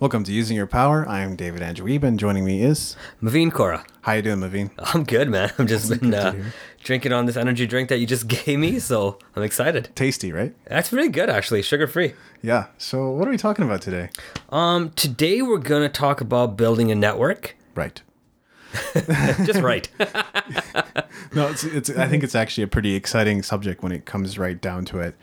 Welcome to Using Your Power. I am David Andrew Wiebe. Joining me is Maveen Kaura. How you doing, Maveen? I'm good, man. I'm just been uh, drinking on this energy drink that you just gave me, so I'm excited. Tasty, right? That's pretty good, actually. Sugar free. Yeah. So, what are we talking about today? Um, today we're gonna talk about building a network. Right. just right. no, it's, it's. I think it's actually a pretty exciting subject when it comes right down to it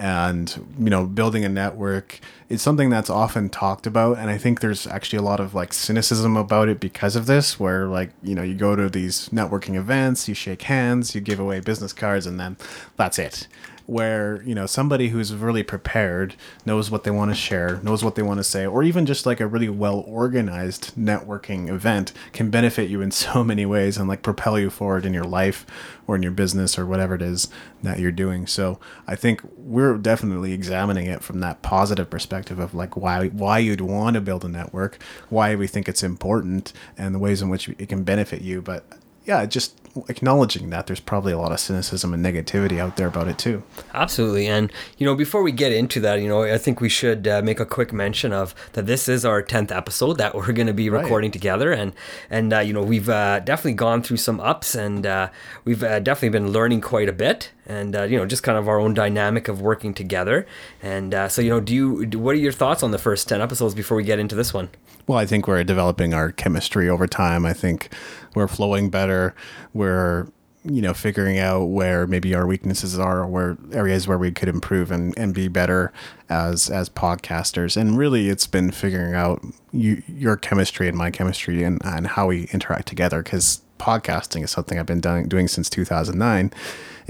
and you know building a network is something that's often talked about and i think there's actually a lot of like cynicism about it because of this where like you know you go to these networking events you shake hands you give away business cards and then that's it where you know somebody who's really prepared knows what they want to share knows what they want to say or even just like a really well organized networking event can benefit you in so many ways and like propel you forward in your life or in your business or whatever it is that you're doing. So i think we're definitely examining it from that positive perspective of like why why you'd want to build a network why we think it's important and the ways in which it can benefit you. But yeah just acknowledging that there's probably a lot of cynicism and negativity out there about it too. Absolutely, and you know, before we get into that, you know, I think we should uh, make a quick mention of that. This is our tenth episode that we're going to be recording right. together, and and uh, you know, we've uh, definitely gone through some ups, and uh, we've uh, definitely been learning quite a bit, and uh, you know, just kind of our own dynamic of working together. And so, you know, do you? What are your thoughts on the first ten episodes before we get into this one? Well, I think we're developing our chemistry over time. I think we're flowing better. We're you know figuring out where maybe our weaknesses are or where areas where we could improve and, and be better as as podcasters and really it's been figuring out you, your chemistry and my chemistry and, and how we interact together because podcasting is something i've been doing, doing since 2009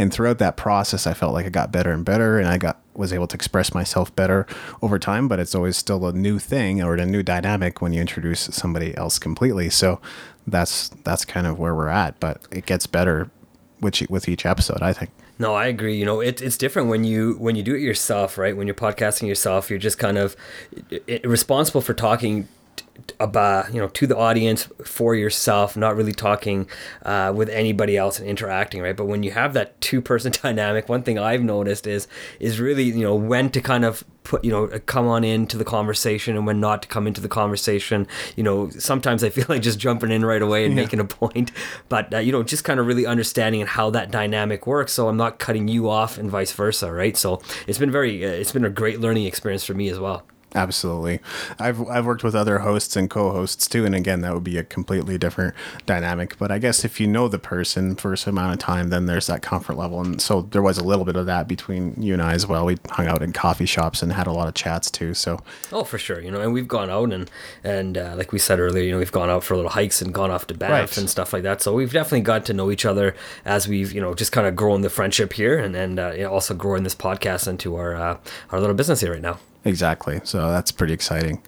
and throughout that process i felt like i got better and better and i got was able to express myself better over time but it's always still a new thing or a new dynamic when you introduce somebody else completely so that's that's kind of where we're at but it gets better with with each episode i think no, I agree. You know, it, it's different when you when you do it yourself, right? When you're podcasting yourself, you're just kind of responsible for talking about you know to the audience for yourself not really talking uh, with anybody else and interacting right? But when you have that two person dynamic one thing i've noticed is is really you know when to kind of put you know come on into the conversation and when not to come into the conversation. You know sometimes i feel like just jumping in right away and yeah. making a point but uh, you know just kind of really understanding how that dynamic works so i'm not cutting you off and vice versa right? So it's been very uh, it's been a great learning experience for me as well Absolutely. I've I've worked with other hosts and co-hosts too, and again, that would be a completely different dynamic. But I guess if you know the person for some amount of time, then there's that comfort level, and so there was a little bit of that between you and I as well. We hung out in coffee shops and had a lot of chats too. So oh, for sure, you know, and we've gone out and and uh, like we said earlier, you know, we've gone out for little hikes and gone off to Banff right. and stuff like that. So we've definitely got to know each other as we've you know just kind of grown the friendship here, and and uh, you know, also growing this podcast into our uh, our little business here right now. Exactly. So that's pretty exciting.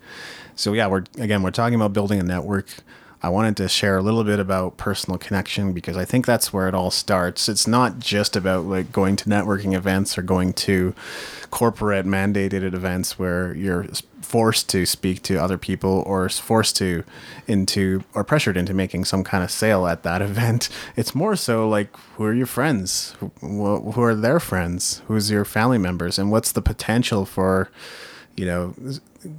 So yeah, we're again we're talking about building a network. I wanted to share a little bit about personal connection because I think that's where it all starts. It's not just about like going to networking events or going to corporate mandated events where you're forced to speak to other people or forced to into or pressured into making some kind of sale at that event. It's more so like who are your friends? Who, who are their friends? Who's your family members? And what's the potential for you know,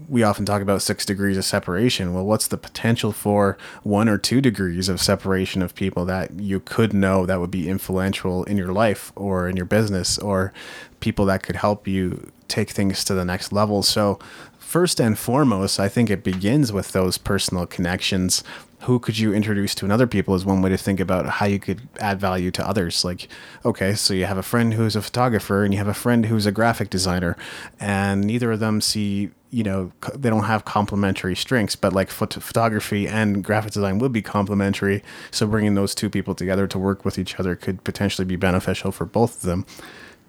we often talk about six degrees of separation. Well, what's the potential for one or two degrees of separation of people that you could know that would be influential in your life or in your business or people that could help you take things to the next level? So, first and foremost, I think it begins with those personal connections who could you introduce to another people is one way to think about how you could add value to others. Like, okay, so you have a friend who's a photographer and you have a friend who's a graphic designer, and neither of them see, you know, they don't have complementary strengths, but like phot- photography and graphic design would be complementary. So bringing those two people together to work with each other could potentially be beneficial for both of them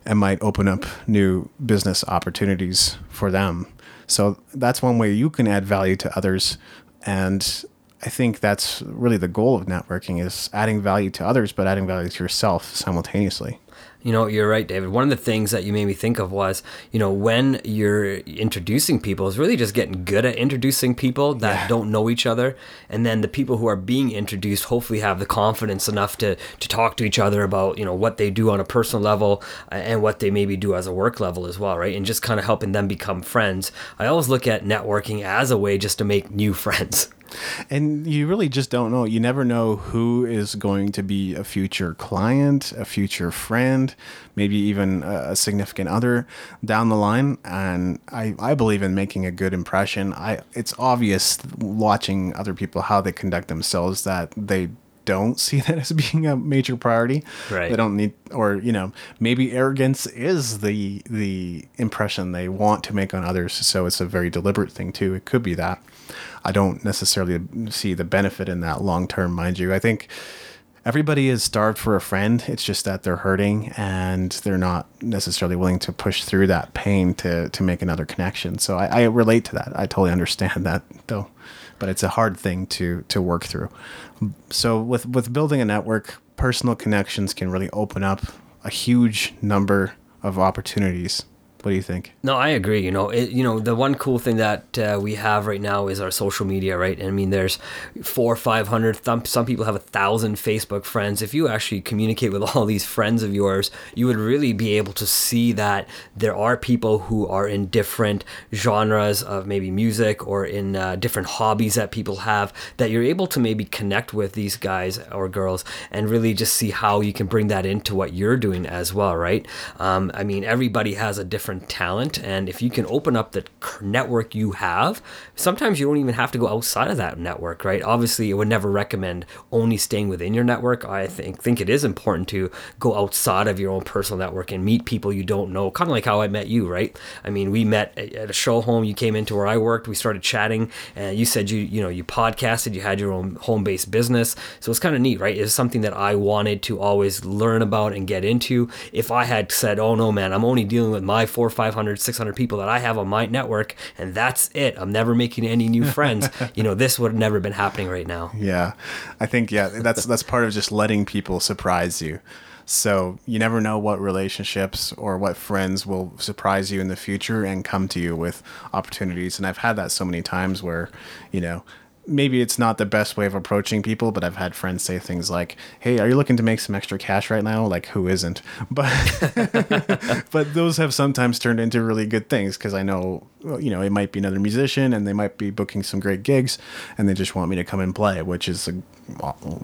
and might open up new business opportunities for them. So that's one way you can add value to others. And I think that's really the goal of networking is adding value to others, but adding value to yourself simultaneously. You know, you're right, David. One of the things that you made me think of was, you know, when you're introducing people, is really just getting good at introducing people that Yeah. don't know each other, and then the people who are being introduced hopefully have the confidence enough to to talk to each other about, you know, what they do on a personal level uh, and what they maybe do as a work level as well, right? And just kind of helping them become friends. I always look at networking as a way just to make new friends. And you really just don't know. You never know who is going to be a future client, a future friend, maybe even a significant other down the line. And I, I believe in making a good impression. I it's obvious watching other people how they conduct themselves that they don't see that as being a major priority. Right. They don't need or you know, maybe arrogance is the the impression they want to make on others. So it's a very deliberate thing too. It could be that. I don't necessarily see the benefit in that long term, mind you. I think everybody is starved for a friend. It's just that they're hurting and they're not necessarily willing to push through that pain to to make another connection. So I, I relate to that. I totally understand that though, but it's a hard thing to to work through. So with with building a network, personal connections can really open up a huge number of opportunities. What do you think? No, I agree. You know, it, you know, the one cool thing that uh, we have right now is our social media, right? I mean, there's four, five hundred. Some some people have a thousand Facebook friends. If you actually communicate with all these friends of yours, you would really be able to see that there are people who are in different genres of maybe music or in uh, different hobbies that people have. That you're able to maybe connect with these guys or girls and really just see how you can bring that into what you're doing as well, right? Um, I mean, everybody has a different talent, and if you can open up the network you have, sometimes you don't even have to go outside of that network, right? Obviously, I would never recommend only staying within your network. I think think it is important to go outside of your own personal network and meet people you don't know, kind of like how I met you, right? I mean, we met at a show home. You came into where I worked. We started chatting, and you said you you know you podcasted. You had your own home based business, so it's kind of neat, right? It's something that I wanted to always learn about and get into. If I had said, "Oh no, man, I'm only dealing with my four, 500, 600 people that I have on my network, and that's it. I'm never making any new friends." you know, this would have never been happening right now. Yeah, I think yeah, that's that's part of just letting people surprise you. So you never know what relationships or what friends will surprise you in the future and come to you with opportunities. And I've had that so many times where, you know, maybe it's not the best way of approaching people, but I've had friends say things like, "Hey, are you looking to make some extra cash right now?" Like, who isn't? But but those have sometimes turned into really good things because I know, you know, it might be another musician and they might be booking some great gigs, and they just want me to come and play, which is, a,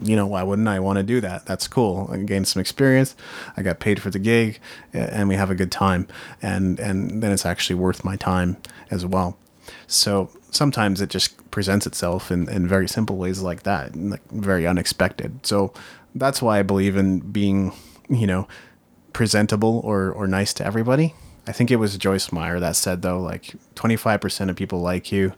you know, why wouldn't I want to do that? That's cool. I gained some experience. I got paid for the gig, and we have a good time, and and then it's actually worth my time as well. So sometimes it just presents itself in, in very simple ways like that, like very unexpected. So that's why I believe in being, you know, presentable or, or nice to everybody. I think it was Joyce Meyer that said though, like 25% of people like you,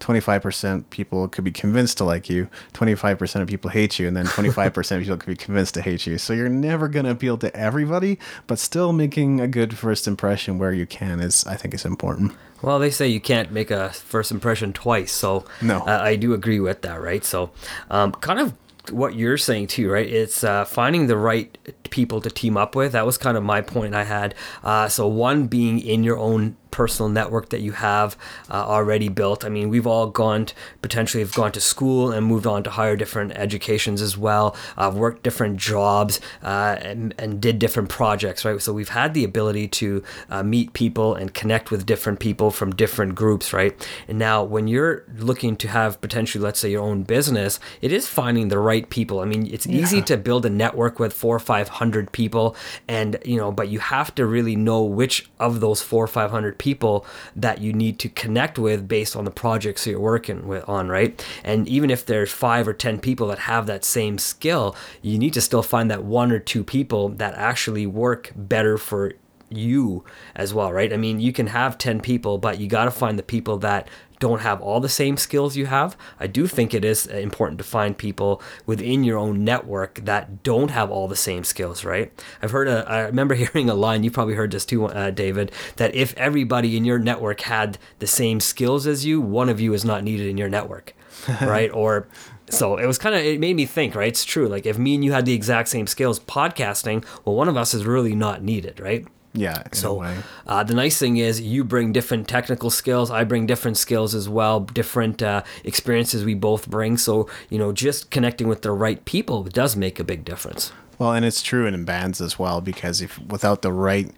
25% people could be convinced to like you, 25% of people hate you, and then 25% of people could be convinced to hate you. So you're never going to appeal to everybody, but still making a good first impression where you can is, I think, is important. Well, they say you can't make a first impression twice, so No. uh, I do agree with that, right? So, um, kind of what you're saying too, right? It's uh, finding the right people to team up with. That was kind of my point I had. Uh, so, one being in your own personal network that you have uh, already built. I mean, we've all gone to, potentially have gone to school and moved on to higher different educations as well. I've worked different jobs uh, and, and did different projects, right? So we've had the ability to uh, meet people and connect with different people from different groups, right? And now, when you're looking to have potentially, let's say, your own business, it is finding the right people. I mean, it's easy to build a network with four or five hundred people, and you know, but you have to really know which of those four or five hundred people that you need to connect with based on the projects you're working with on, right? And even if there's five or ten people that have that same skill, you need to still find that one or two people that actually work better for you as well, right? I mean, you can have 10 people, but you got to find the people that don't have all the same skills you have. I do think it is important to find people within your own network that don't have all the same skills, right? I've heard a, I remember hearing a line, you probably heard this too, uh, David, that if everybody in your network had the same skills as you, one of you is not needed in your network, right? Or So it was kind of it made me think, right? It's true. Like if me and you had the exact same skills podcasting, well, one of us is really not needed, right? Yeah. So uh, the nice thing is you bring different technical skills. I bring different skills as well, different uh, experiences we both bring. So you know, just connecting with the right people does make a big difference. Well, and it's true in bands as well because if without the right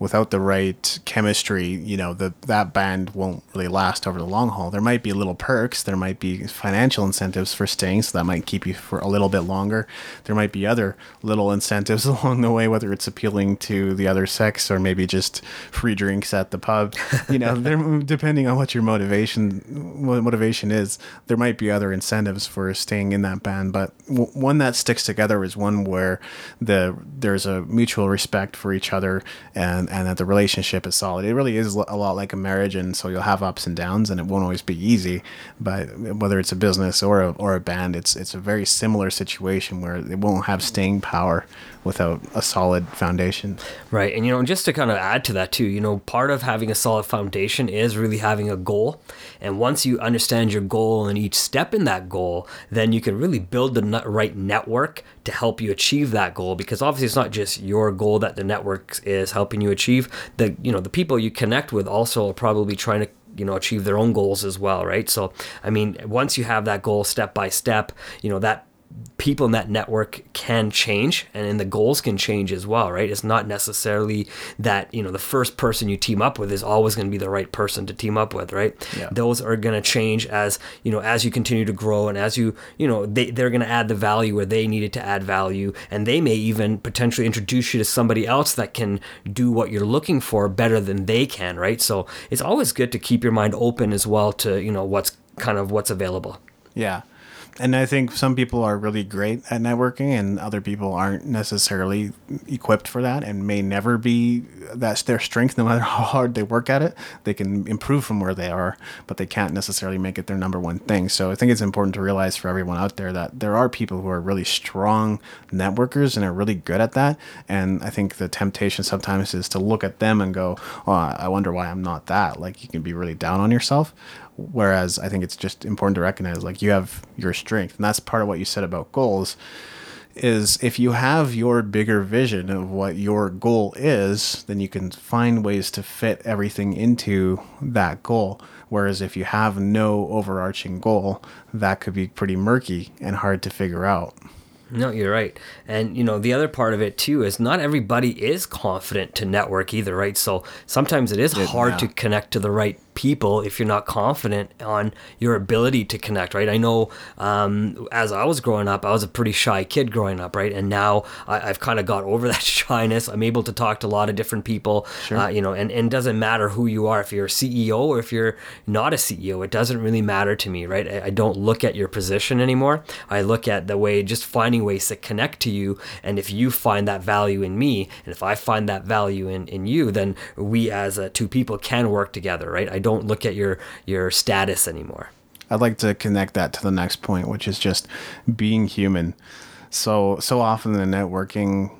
without the right chemistry, you know, the that band won't really last over the long haul. There might be little perks, there might be financial incentives for staying, so that might keep you for a little bit longer. There might be other little incentives along the way, whether it's appealing to the other sex or maybe just free drinks at the pub. You know, there, depending on what your motivation what motivation is, there might be other incentives for staying in that band. But w- one that sticks together is one where the there's a mutual respect for each other and and that the relationship is solid. It really is a lot like a marriage, and so you'll have ups and downs, and it won't always be easy. But whether it's a business or a, or a band, it's it's a very similar situation where it won't have staying power without a solid foundation. Right. And, you know, just to kind of add to that, too, you know, part of having a solid foundation is really having a goal. And once you understand your goal and each step in that goal, then you can really build the right network to help you achieve that goal. Because obviously, it's not just your goal that the network is helping you achieve. The, you know, the people you connect with also are probably trying to you know achieve their own goals as well right so i mean once you have that goal step by step you know that people in that network can change and, and the goals can change as well right? It's not necessarily that you know the first person you team up with is always going to be the right person to team up with right? Yeah. those are going to change as you know as you continue to grow and as you you know they, they're going to add the value where they needed to add value. And they may even potentially introduce you to somebody else that can do what you're looking for better than they can right? So it's always good to keep your mind open as well to you know what's kind of what's available. Yeah. And I think some people are really great at networking and other people aren't necessarily equipped for that and may never be that's their strength no matter how hard they work at it. They can improve from where they are, but they can't necessarily make it their number one thing. So I think it's important to realize for everyone out there that there are people who are really strong networkers and are really good at that. And I think the temptation sometimes is to look at them and go, "Oh, I wonder why I'm not that." Like you can be really down on yourself whereas i think it's just important to recognize like you have your strength and that's part of what you said about goals is if you have your bigger vision of what your goal is then you can find ways to fit everything into that goal whereas if you have no overarching goal that could be pretty murky and hard to figure out No, you're right. And you know, the other part of it too is not everybody is confident to network either, right? So sometimes it is hard yeah. to connect to the right people if you're not confident on your ability to connect, right? I know um, as I was growing up, I was a pretty shy kid growing up, right? And now I, I've kind of got over that shyness. I'm able to talk to a lot of different people, uh, you know, and, and it doesn't matter who you are, if you're a CEO or if you're not a CEO, it doesn't really matter to me, right? I, I don't look at your position anymore. I look at the way, just finding ways to connect to you. And if you find that value in me, and if I find that value in, in you, then we as uh, two people can work together, right? I don't look at your your status anymore. I'd like to connect that to the next point, which is just being human. So so often in networking,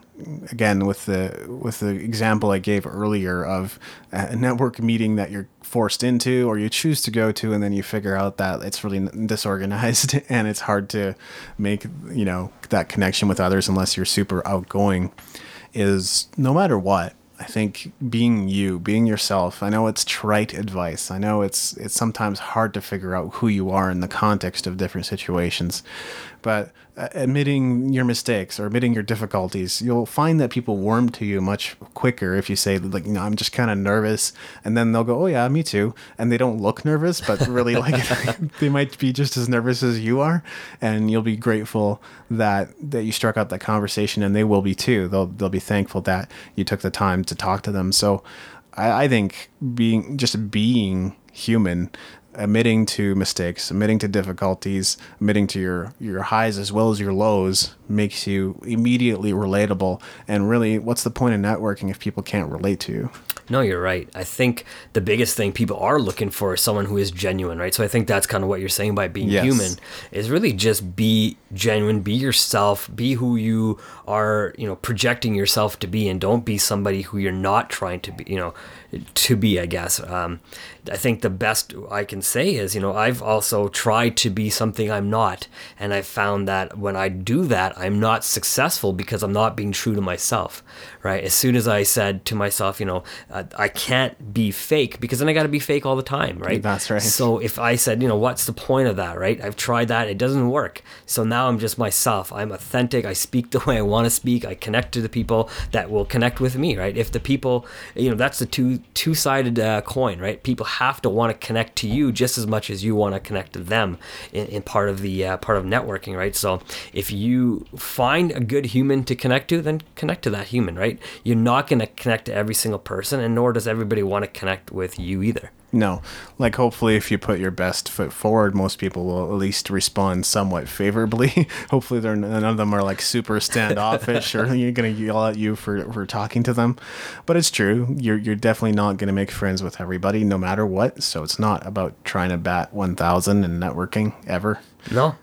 again with the with the example I gave earlier of a network meeting that you're forced into or you choose to go to, and then you figure out that it's really disorganized and it's hard to make you know that connection with others unless you're super outgoing. Is no matter what, I think being you, being yourself. I know it's trite advice. I know it's it's sometimes hard to figure out who you are in the context of different situations. But uh, admitting your mistakes or admitting your difficulties, you'll find that people warm to you much quicker if you say like, you know, I'm just kind of nervous, and then they'll go, "Oh yeah, me too," and they don't look nervous, but really like they might be just as nervous as you are, and you'll be grateful that that you struck out that conversation, and they will be too. They'll they'll be thankful that you took the time to talk to them. So, I, I think being just being human admitting to mistakes, admitting to difficulties, admitting to your your highs as well as your lows makes you immediately relatable. And really, what's the point of networking if people can't relate to you? No, you're right. I think the biggest thing people are looking for is someone who is genuine, right? So I think that's kind of what you're saying by being Yes. human is really just be genuine, be yourself, be who you are, you know, projecting yourself to be, and don't be somebody who you're not trying to be, you know, to be. I guess. Um, I think the best I can say is, you know, I've also tried to be something I'm not, and I found that when I do that, I'm not successful because I'm not being true to myself, right? As soon as I said to myself, you know, uh, I can't be fake because then I got to be fake all the time, right? That's right. So if I said, you know, what's the point of that, right? I've tried that, it doesn't work. So now I'm just myself. I'm authentic. I speak the way I want to speak. I connect to the people that will connect with me, right? If the people, you know, that's the two two sided uh, coin, right? People have to want to connect to you just as much as you want to connect to them in, in part of the uh, part of networking, right? So if you find a good human to connect to, then connect to that human, right? You're not going to connect to every single person, and nor does everybody want to connect with you either. No, like hopefully, if you put your best foot forward, most people will at least respond somewhat favorably. hopefully, they're none of them are like super standoffish or you're gonna yell at you for for talking to them. But it's true, you're you're definitely not gonna make friends with everybody, no matter what. So it's not about trying to bat one thousand in networking ever. No,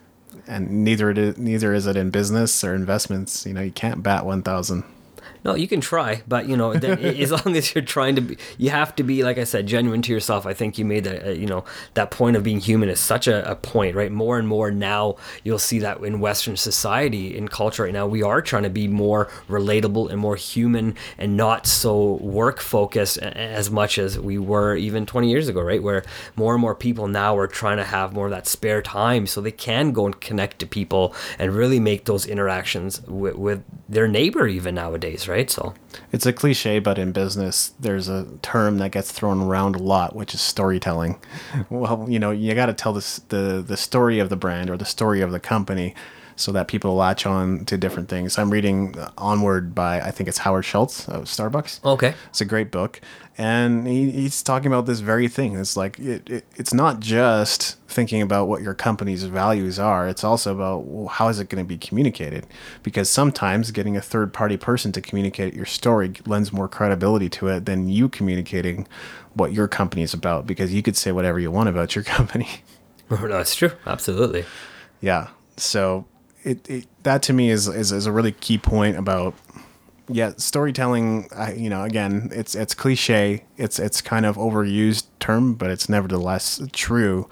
And neither it is, neither is it in business or investments. You know, you can't bat one thousand. No, you can try, but you know, then, as long as you're trying to be, you have to be, like I said, genuine to yourself. I think you made that, uh, you know, that point of being human is such a, a point, right? More and more now, you'll see that in Western society, in culture right now, we are trying to be more relatable and more human and not so work focused as much as we were even 20 years ago, right? Where more and more people now are trying to have more of that spare time so they can go and connect to people and really make those interactions with, with their neighbor even nowadays, right? It's a cliche, but in business, there's a term that gets thrown around a lot, which is storytelling. Well, you know, you got to tell this, the the story of the brand or the story of the company, so that people latch on to different things. I'm reading Onward by I think it's Howard Schultz of Starbucks. Okay. It's a great book, and he, he's talking about this very thing. It's like it, it, it's not just thinking about what your company's values are. It's also about well, how is it going to be communicated, because sometimes getting a third party person to communicate your story lends more credibility to it than you communicating what your company is about. Because you could say whatever you want about your company. No, it's true. Absolutely. Yeah. So it, it that to me is, is is a really key point about yeah storytelling. I, you know, again, it's it's cliche. It's it's kind of overused term, but it's nevertheless true.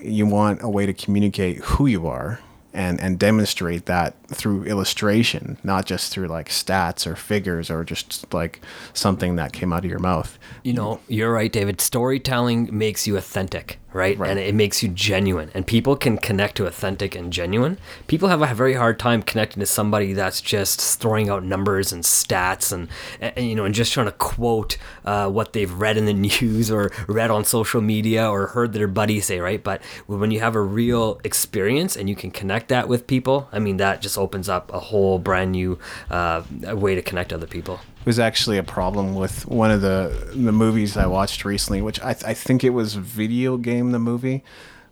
You want a way to communicate who you are and and demonstrate that through illustration, not just through like stats or figures or just like something that came out of your mouth. You know, you're right, David. Storytelling makes you authentic, right? Right. And it makes you genuine. And people can connect to authentic and genuine. People have a very hard time connecting to somebody that's just throwing out numbers and stats and, and you know, and just trying to quote uh, what they've read in the news or read on social media or heard their buddy say, right? But when you have a real experience and you can connect that with people, I mean, that just opens up a whole brand new uh, way to connect other people. Was actually a problem with one of the the movies I watched recently, which I, I think it was Video Game the movie.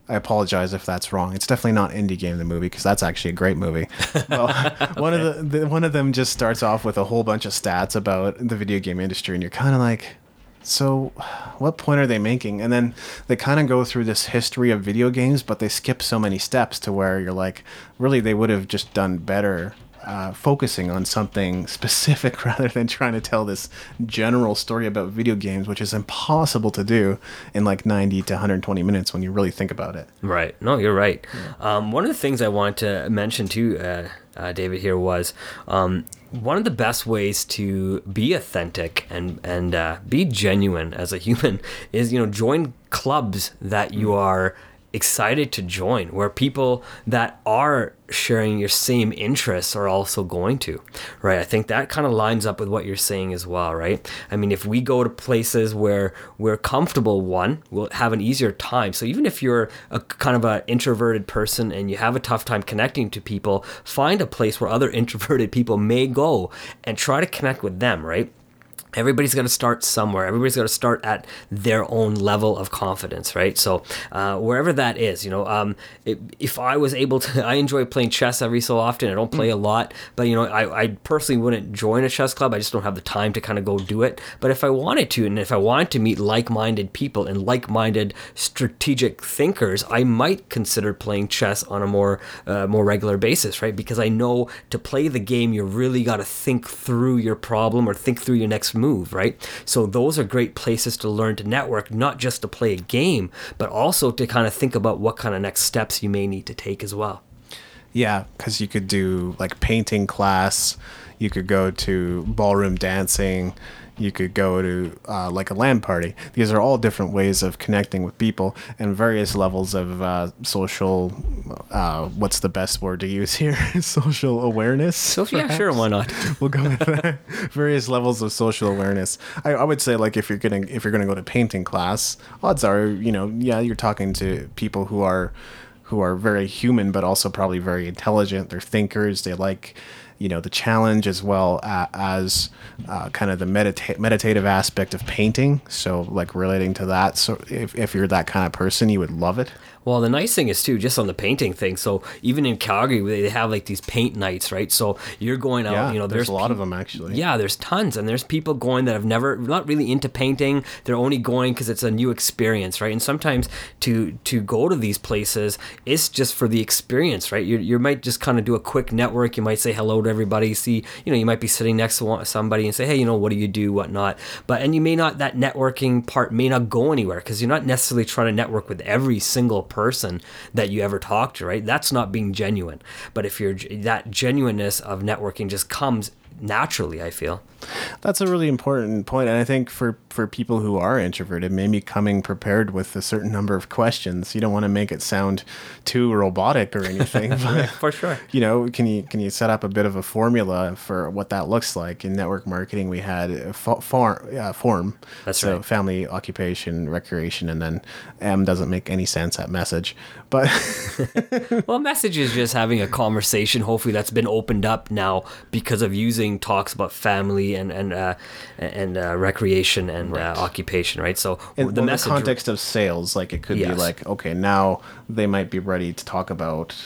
I apologize if that's wrong. It's definitely not Indie Game the movie because that's actually a great movie. Well, one of the, the one of them just starts off with a whole bunch of stats about the video game industry, and you're kind of like, so what point are they making? And then they kind of go through this history of video games, but they skip so many steps to where you're like, really, they would have just done better uh, focusing on something specific rather than trying to tell this general story about video games, which is impossible to do in like 90 to 120 minutes when you really think about it. Right. No, you're right. Um, one of the things I wanted to mention too, uh, uh, David, here was um, one of the best ways to be authentic and and uh, be genuine as a human is you know join clubs that you are excited to join where people that are sharing your same interests are also going to right? I think that kind of lines up with what you're saying as well right? I mean if we go to places where we're comfortable one we'll have an easier time. So even if you're a kind of an introverted person and you have a tough time connecting to people find a place where other introverted people may go and try to connect with them right everybody's got to start somewhere. Everybody's got to start at their own level of confidence right? So uh, wherever that is you know um, if, if i was able to i enjoy playing chess every so often. I don't play a lot but you know I, I personally wouldn't join a chess club. I just don't have the time to kind of go do it. But if i wanted to and if i wanted to meet like-minded people and like-minded strategic thinkers i might consider playing chess on a more uh, more regular basis right? Because i know to play the game you really got to think through your problem or think through your next move, right? So those are great places to learn to network, not just to play a game, but also to kind of think about what kind of next steps you may need to take as well. Yeah, because you could do like painting class, you could go to ballroom dancing, you could go to uh, like a LAN party. These are all different ways of connecting with people and various levels of uh, social. Uh, what's the best word to use here? social awareness. Social, yeah, sure, why not? we'll go with that. various levels of social awareness. I, I would say like if you're gonna if you're gonna go to painting class, odds are you know yeah you're talking to people who are who are very human but also probably very intelligent. They're thinkers. They like you know the challenge as well as uh, kind of the medita- meditative aspect of painting. So like relating to that. So if, if you're that kind of person you would love it well, the nice thing is too, just on the painting thing. So even in Calgary, they have like these paint nights, right? So you're going out, yeah, you know, there's, there's a lot pe- of them actually. Yeah, there's tons, and there's people going that have never, not really into painting. They're only going because it's a new experience, right? And sometimes to to go to these places, it's just for the experience, right? You you might just kind of do a quick network. You might say hello to everybody. See, you know, you might be sitting next to somebody and say, hey, you know, what do you do, whatnot. But and you may not that networking part may not go anywhere because you're not necessarily trying to network with every single person that you ever talk to, right? That's not being genuine. But if you're that genuineness of networking just comes naturally, I feel. That's a really important point, and I think for for people who are introverted, maybe coming prepared with a certain number of questions. You don't want to make it sound too robotic or anything. But, for sure. You know, can you can you set up a bit of a formula for what that looks like in network marketing? We had form, uh, form. That's so right. family, occupation, recreation, and then M doesn't make any sense at message. But well, message is just having a conversation. Hopefully, that's been opened up now because of using talks about family and and uh, and uh, recreation and uh, occupation, right? So in the the, message. context of sales, like it could be like, okay, now they might be ready to talk about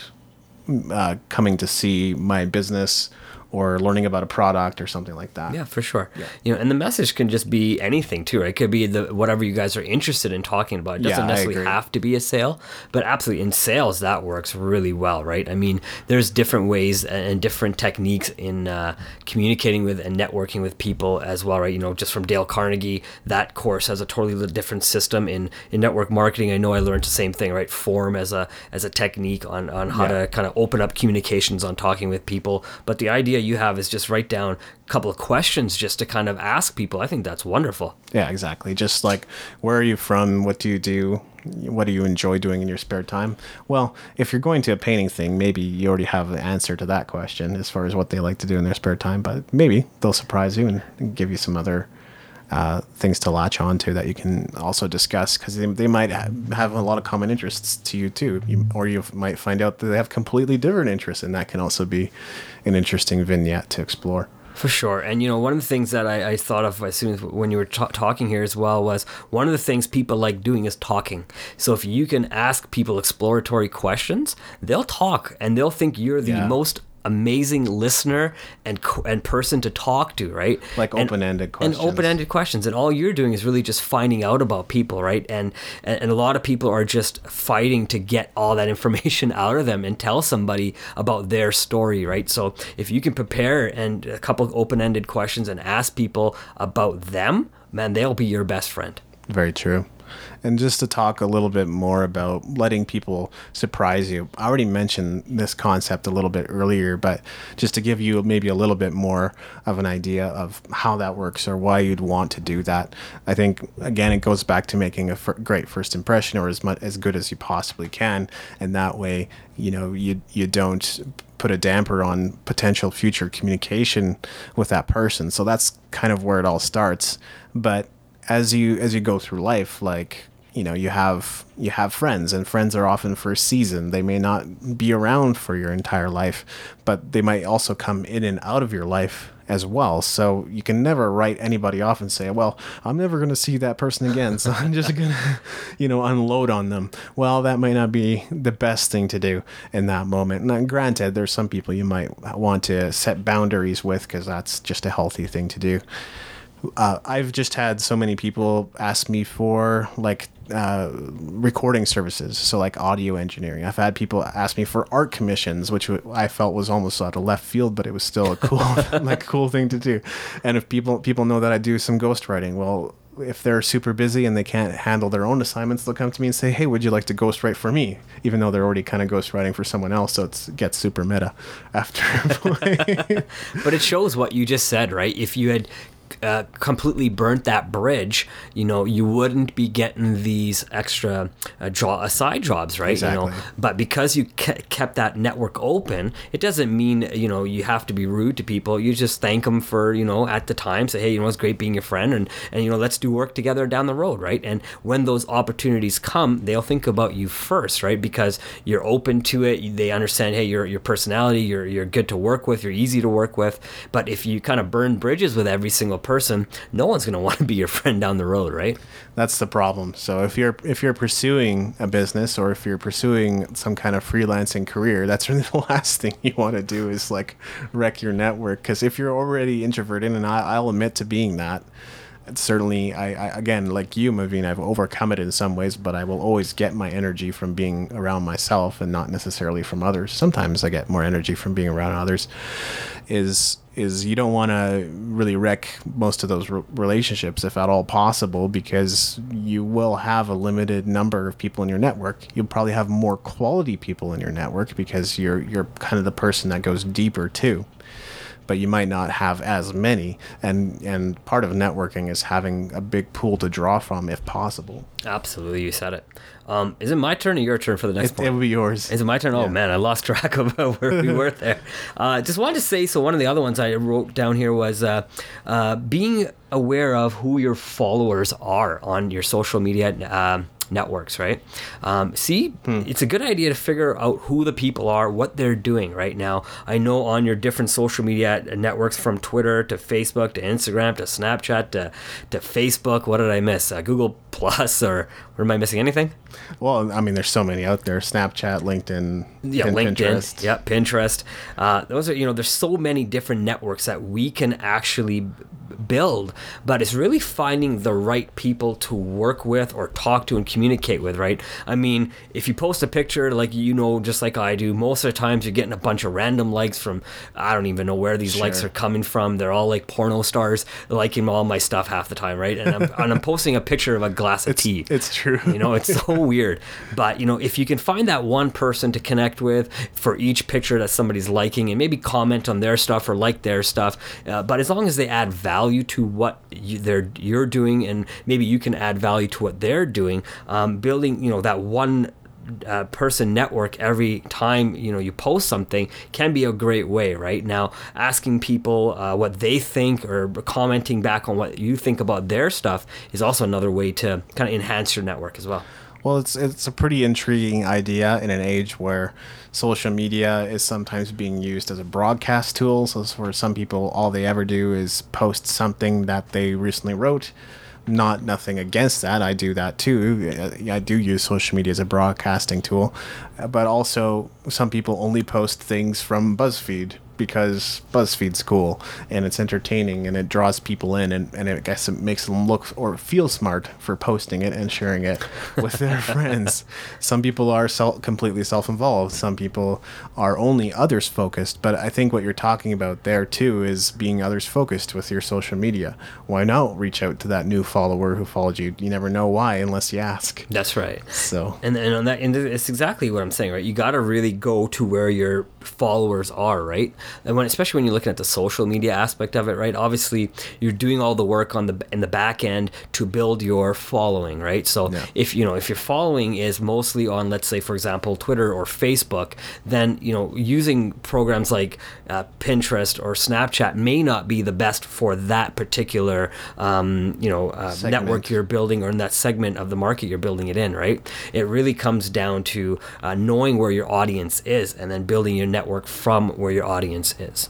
uh, coming to see my business or learning about a product or something like that. Yeah, for sure. Yeah. You know, and the message can just be anything too, right? It could be the whatever you guys are interested in talking about. It doesn't Yeah, necessarily have to be a sale, but absolutely in sales that works really well, right? I mean, there's different ways and different techniques in uh, communicating with and networking with people as well, right? You know, just from Dale Carnegie, that course has a totally different system in in network marketing. I know I learned the same thing, right? Form as a as a technique on on how Yeah. to kind of open up communications on talking with people. But the idea you have is just write down a couple of questions just to kind of ask people. I think that's wonderful. Yeah, exactly. Just like, where are you from? What do you do? What do you enjoy doing in your spare time? Well, if you're going to a painting thing, maybe you already have the answer to that question as far as what they like to do in their spare time, but maybe they'll surprise you and give you some other uh, things to latch onto that you can also discuss because they, they might ha- have a lot of common interests to you too. You, or you might find out that they have completely different interests, and that can also be an interesting vignette to explore. For sure. And, you know, one of the things that I, I thought of as soon as when you were ta talking here as well was one of the things people like doing is talking. So if you can ask people exploratory questions, they'll talk and they'll think you're the Yeah. most amazing listener and and person to talk to, right? Like And- open-ended questions. And open-ended questions, and all you're doing is really just finding out about people, right? And and, a lot of people are just fighting to get all that information out of them and tell somebody about their story, right? So if you can prepare and a couple of open-ended questions and ask people about them, man, they'll be your best friend. Very true. And just to talk a little bit more about letting people surprise you, I already mentioned this concept a little bit earlier, but just to give you maybe a little bit more of an idea of how that works or why you'd want to do that, I think again it goes back to making a f- great first impression or as much as good as you possibly can, and that way you know you you don't put a damper on potential future communication with that person. So that's kind of where it all starts, but as you as you go through life like you know you have you have friends and friends are often for a season they may not be around for your entire life but they might also come in and out of your life as well. So you can never write anybody off and say, well, I'm never going to see that person again. So I'm just going to, you know, unload on them. Well, that might not be the best thing to do in that moment. Now, granted, there's some people you might want to set boundaries with because that's just a healthy thing to do. Uh, I've just had so many people ask me for like uh, recording services, so like audio engineering. I've had people ask me for art commissions, which I felt was almost out of left field, but it was still a cool, like cool thing to do. And if people people know that I do some ghostwriting, well, if they're super busy and they can't handle their own assignments, they'll come to me and say, "Hey, would you like to ghostwrite for me?" Even though they're already kind of ghostwriting for someone else, so it gets super meta after. but it shows what you just said, right? If you had uh, completely burnt that bridge, you know, you wouldn't be getting these extra uh, draw uh, side jobs, right? Exactly. You know, but because you ke- kept that network open, it doesn't mean you know you have to be rude to people. You just thank them for you know at the time, say, hey, you know, it's great being your friend, and and you know, let's do work together down the road, right? And when those opportunities come, they'll think about you first, right? Because you're open to it. They understand, hey, your your personality, you're you're good to work with, you're easy to work with. But if you kind of burn bridges with every single person, no one's going to want to be your friend down the road, right? That's the problem. So if you're if you're pursuing a business or if you're pursuing some kind of freelancing career, that's really the last thing you want to do is like wreck your network. Because if you're already introverted, and I, I'll admit to being that, certainly I, I, again like you Maveen I've overcome it in some ways but I will always get my energy from being around myself and not necessarily from others. Sometimes I get more energy from being around others. Is is you don't want to really wreck most of those re- relationships if at all possible because you will have a limited number of people in your network. You'll probably have more quality people in your network because you're you're kind of the person that goes deeper too but you might not have as many. And and part of networking is having a big pool to draw from if possible. Absolutely, you said it. Um, is it my turn or your turn for the next It, point? it will be yours. Is it my turn? Oh man, I lost track of where we were there. Uh, just wanted to say. So one of the other ones I wrote down here was uh, uh, being aware of who your followers are on your social media. Um, networks right? Um, see it's a good idea to figure out who the people are what they're doing right now. I know on your different social media networks from twitter to facebook to instagram to snapchat to, to facebook what did i miss? Uh, google plus or, or am i missing anything? Well, I mean, there's so many out there: Snapchat, LinkedIn, yeah, LinkedIn, Pinterest. yeah, Pinterest. Uh, those are you know, there's so many different networks that we can actually build, but it's really finding the right people to work with or talk to and communicate with, right? I mean, if you post a picture like you know, just like I do, most of the times you're getting a bunch of random likes from I don't even know where these likes are coming from. They're all like porno stars liking all my stuff half the time, right? And I'm and I'm posting a picture of a glass of It's, tea. it's true. You know, it's so weird. But, you know, if you can find that one person to connect with for each picture that somebody's liking and maybe comment on their stuff or like their stuff, uh, but as long as they add value to what you, they're, you're doing and maybe you can add value to what they're doing, um, building, you know, that one uh, person network every time you know you post something can be a great way right? Now asking people uh, what they think or commenting back on what you think about their stuff is also another way to kind of enhance your network as well Well, it's it's a pretty intriguing idea in an age where social media is sometimes being used as a broadcast tool. So for some people, all they ever do is post something that they recently wrote. Not nothing against that. I do that too. I do use social media as a broadcasting tool, but also some people only post things from BuzzFeed because BuzzFeed's cool and it's entertaining and it draws people in and, and I guess it makes them look or feel smart for posting it and sharing it with their friends. Some people are self, completely self-involved. Some people are only others focused. But I think what you're talking about there too is being others focused with your social media. Why not reach out to that new follower who followed you? You never know why unless you ask. that's right So and and on that and it's exactly what I'm saying, right? You got to really go to where your followers are, right? And when especially when you're looking at the social media aspect of it, right? Obviously, you're doing all the work on the in the back end to build your following, right? So Yeah. if you know if your following is mostly on, let's say, for example, Twitter or Facebook, then you know using programs like uh, Pinterest or Snapchat may not be the best for that particular um, you know uh, network you're building or in that segment of the market you're building it in, right? It really comes down to uh, knowing where your audience is and then building your network from where your audience is.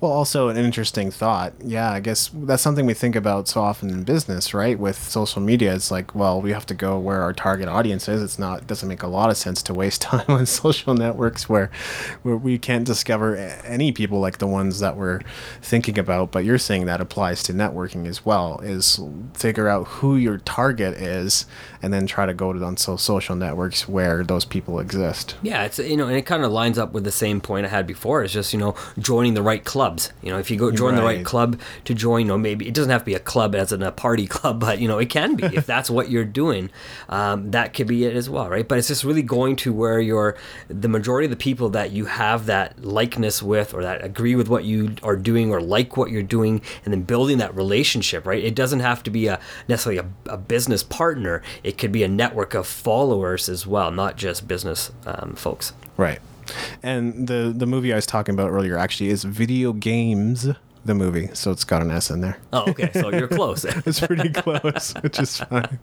Well, also an interesting thought. Yeah, I guess that's something we think about so often in business, right? With social media, it's like, well, we have to go where our target audience is. It's not it doesn't make a lot of sense to waste time on social networks where where we can't discover any people like the ones that we're thinking about. But you're saying that applies to networking as well. Is figure out who your target is, and then try to go to on so social networks where those people exist. Yeah, it's you know, and it kind of lines up with the same point I had before. It's just you know joining the right clubs. You know, if you go join the right Right. club to join, or maybe it doesn't have to be a club as in a party club, but you know, it can be if that's what you're doing. Um, that could be it as well, right? But it's just really going to where you're the majority of the people that you have that likeness with, or that agree with what you are doing, or like what you're doing, and then building that relationship, right? It doesn't have to be a necessarily a, a business partner. It could be a network of followers as well, not just business um, folks. Right. And the the movie I was talking about earlier actually is Video Games the movie, so it's got an S in there. Oh, okay. So you're close. It's pretty close, which is fine.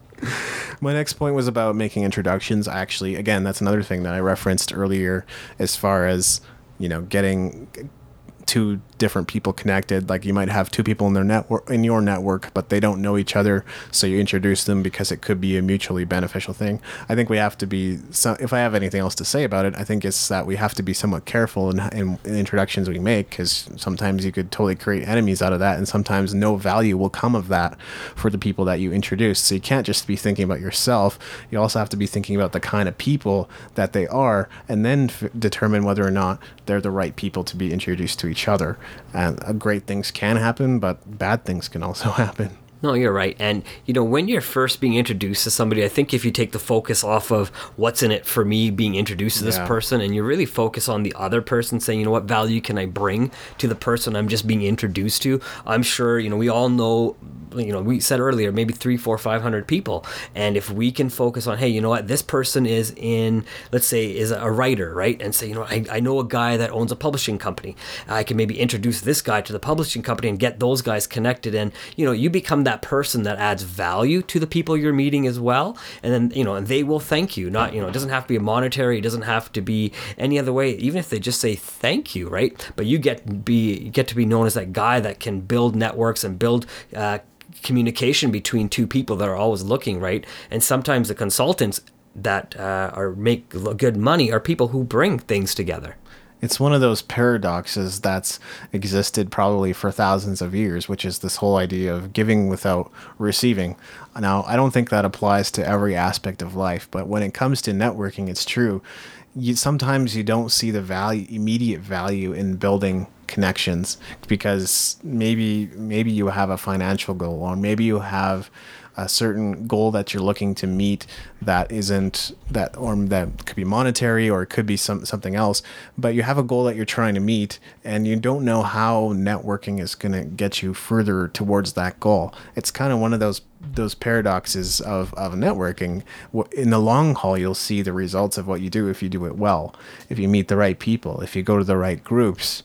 My next point was about making introductions. Actually, again, that's another thing that I referenced earlier as far as, you know, getting two different people connected. Like you might have two people in their network in your network, but they don't know each other, so you introduce them because it could be a mutually beneficial thing. I think we have to be. So, if I have anything else to say about it, I think it's that we have to be somewhat careful in, in, in introductions we make because sometimes you could totally create enemies out of that, and sometimes no value will come of that for the people that you introduce. So you can't just be thinking about yourself. You also have to be thinking about the kind of people that they are, and then f- determine whether or not they're the right people to be introduced to each other. And uh, great things can happen, but bad things can also happen. No, you're right. And, you know, when you're first being introduced to somebody, I think if you take the focus off of what's in it for me being introduced to this Yeah. person and you really focus on the other person, saying, you know, what value can I bring to the person I'm just being introduced to? I'm sure, you know, we all know, you know, we said earlier, maybe three, four, five hundred people. And if we can focus on, hey, you know what, this person is in, let's say, is a writer, right? And say, you know, I, I know a guy that owns a publishing company. I can maybe introduce this guy to the publishing company and get those guys connected. And, you know, you become that person that adds value to the people you're meeting as well. And then, you know, and they will thank you. Not, you know, it doesn't have to be monetary, it doesn't have to be any other way, even if they just say thank you, right? But you get be you get to be known as that guy that can build networks and build uh, communication between two people that are always looking, right? And sometimes the consultants that uh, are make good money are people who bring things together. It's one of those paradoxes that's existed probably for thousands of years, which is this whole idea of giving without receiving. Now, I don't think that applies to every aspect of life, but when it comes to networking, it's true. You, sometimes you don't see the value, immediate value in building connections because maybe maybe you have a financial goal or maybe you have a certain goal that you're looking to meet that isn't that or that could be monetary or it could be some something else but you have a goal that you're trying to meet and you don't know how networking is going to get you further towards that goal. It's kind of one of those those paradoxes of, of networking. In the long haul you'll see the results of what you do if you do it well. If you meet the right people if you go to the right groups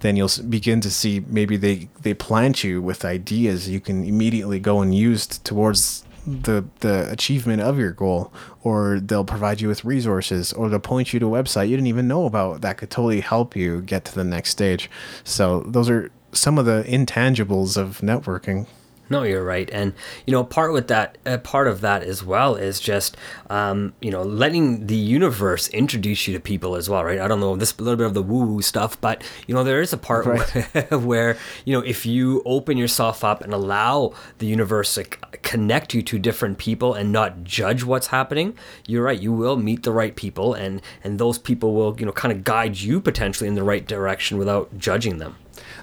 then you'll begin to see maybe they they plant you with ideas you can immediately go and use towards the the achievement of your goal. Or they'll provide you with resources or they'll point you to a website you didn't even know about that could totally help you get to the next stage. So those are some of the intangibles of networking No, you're right, and you know, part with that, uh, part of that as well is just, um, you know, letting the universe introduce you to people as well, right? I don't know this a little bit of the woo woo stuff, but you know, there is a part Right. where, where you know, if you open yourself up and allow the universe to c- connect you to different people and not judge what's happening, you're right. You will meet the right people, and and those people will, you know, kind of guide you potentially in the right direction without judging them.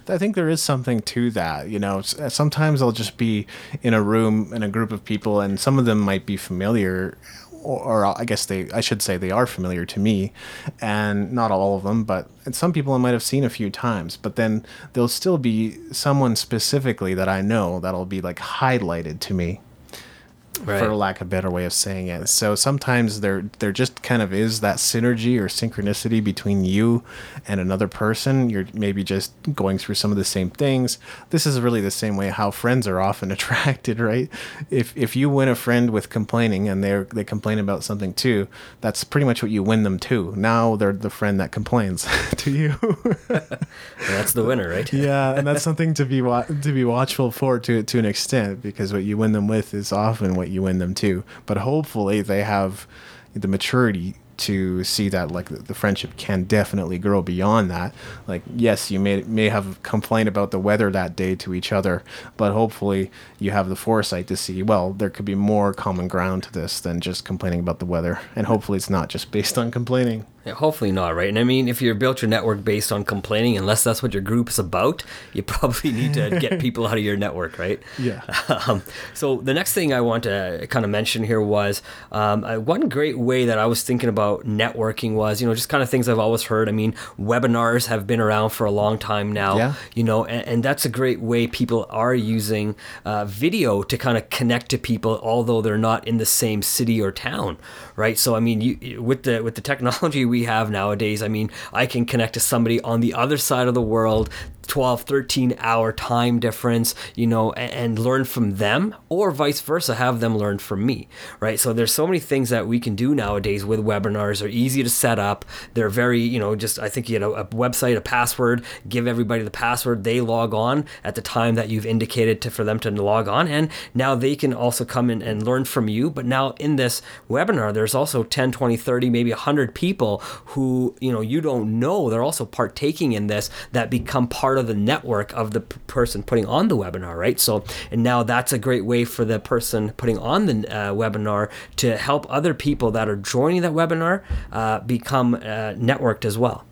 I think there is something to that. You know, uh, sometimes I'll just be in a room in a group of people, and some of them might be familiar, or, or I guess they, I should say, they are familiar to me, and not all of them, but some people I might have seen a few times. But then there'll still be someone specifically that I know that'll be like highlighted to me. Right. for lack of a better way of saying it. So sometimes there there just kind of is that synergy or synchronicity between you and another person. You're maybe just going through some of the same things. This is really the same way how friends are often attracted, right? If if you win a friend with complaining and they they complain about something too, that's pretty much what you win them to. Now they're the friend that complains to you. That's the winner, right? yeah, and that's something to be wa- to be watchful for to to an extent because what you win them with is often what you win them too. But hopefully they have the maturity to see that like the, the friendship can definitely grow beyond that. Like yes, you may may have complained about the weather that day to each other, but hopefully you have the foresight to see well there could be more common ground to this than just complaining about the weather, and hopefully it's not just based on complaining. Yeah, hopefully not, right? And I mean, if you built your network based on complaining, unless that's what your group's about, you probably need to get people out of your network, right? Yeah. Um, so the next thing I want to kind of mention here was um, uh, one great way that I was thinking about networking was, you know, just kind of things I've always heard. I mean, webinars have been around for a long time now, Yeah. you know, and, and that's a great way people are using uh, video to kind of connect to people, although they're not in the same city or town, right? So I mean, you with the with the technology we have nowadays, I mean, I can connect to somebody on the other side of the world. 12 13 hour time difference you know and, and learn from them or vice versa have them learn from me right? So there's so many things that we can do nowadays with webinars. They're easy to set up. They're very you know just i think you know a website a password. Give everybody the password. They log on at the time that you've indicated to for them to log on. And now they can also come in and learn from you. But now in this webinar there's also 10 20 30 maybe 100 people who you know you don't know. They're also partaking in this that become part of the network of the person putting on the webinar right so and now that's a great way for the person putting on the uh, webinar to help other people that are joining that webinar uh, become uh, networked as well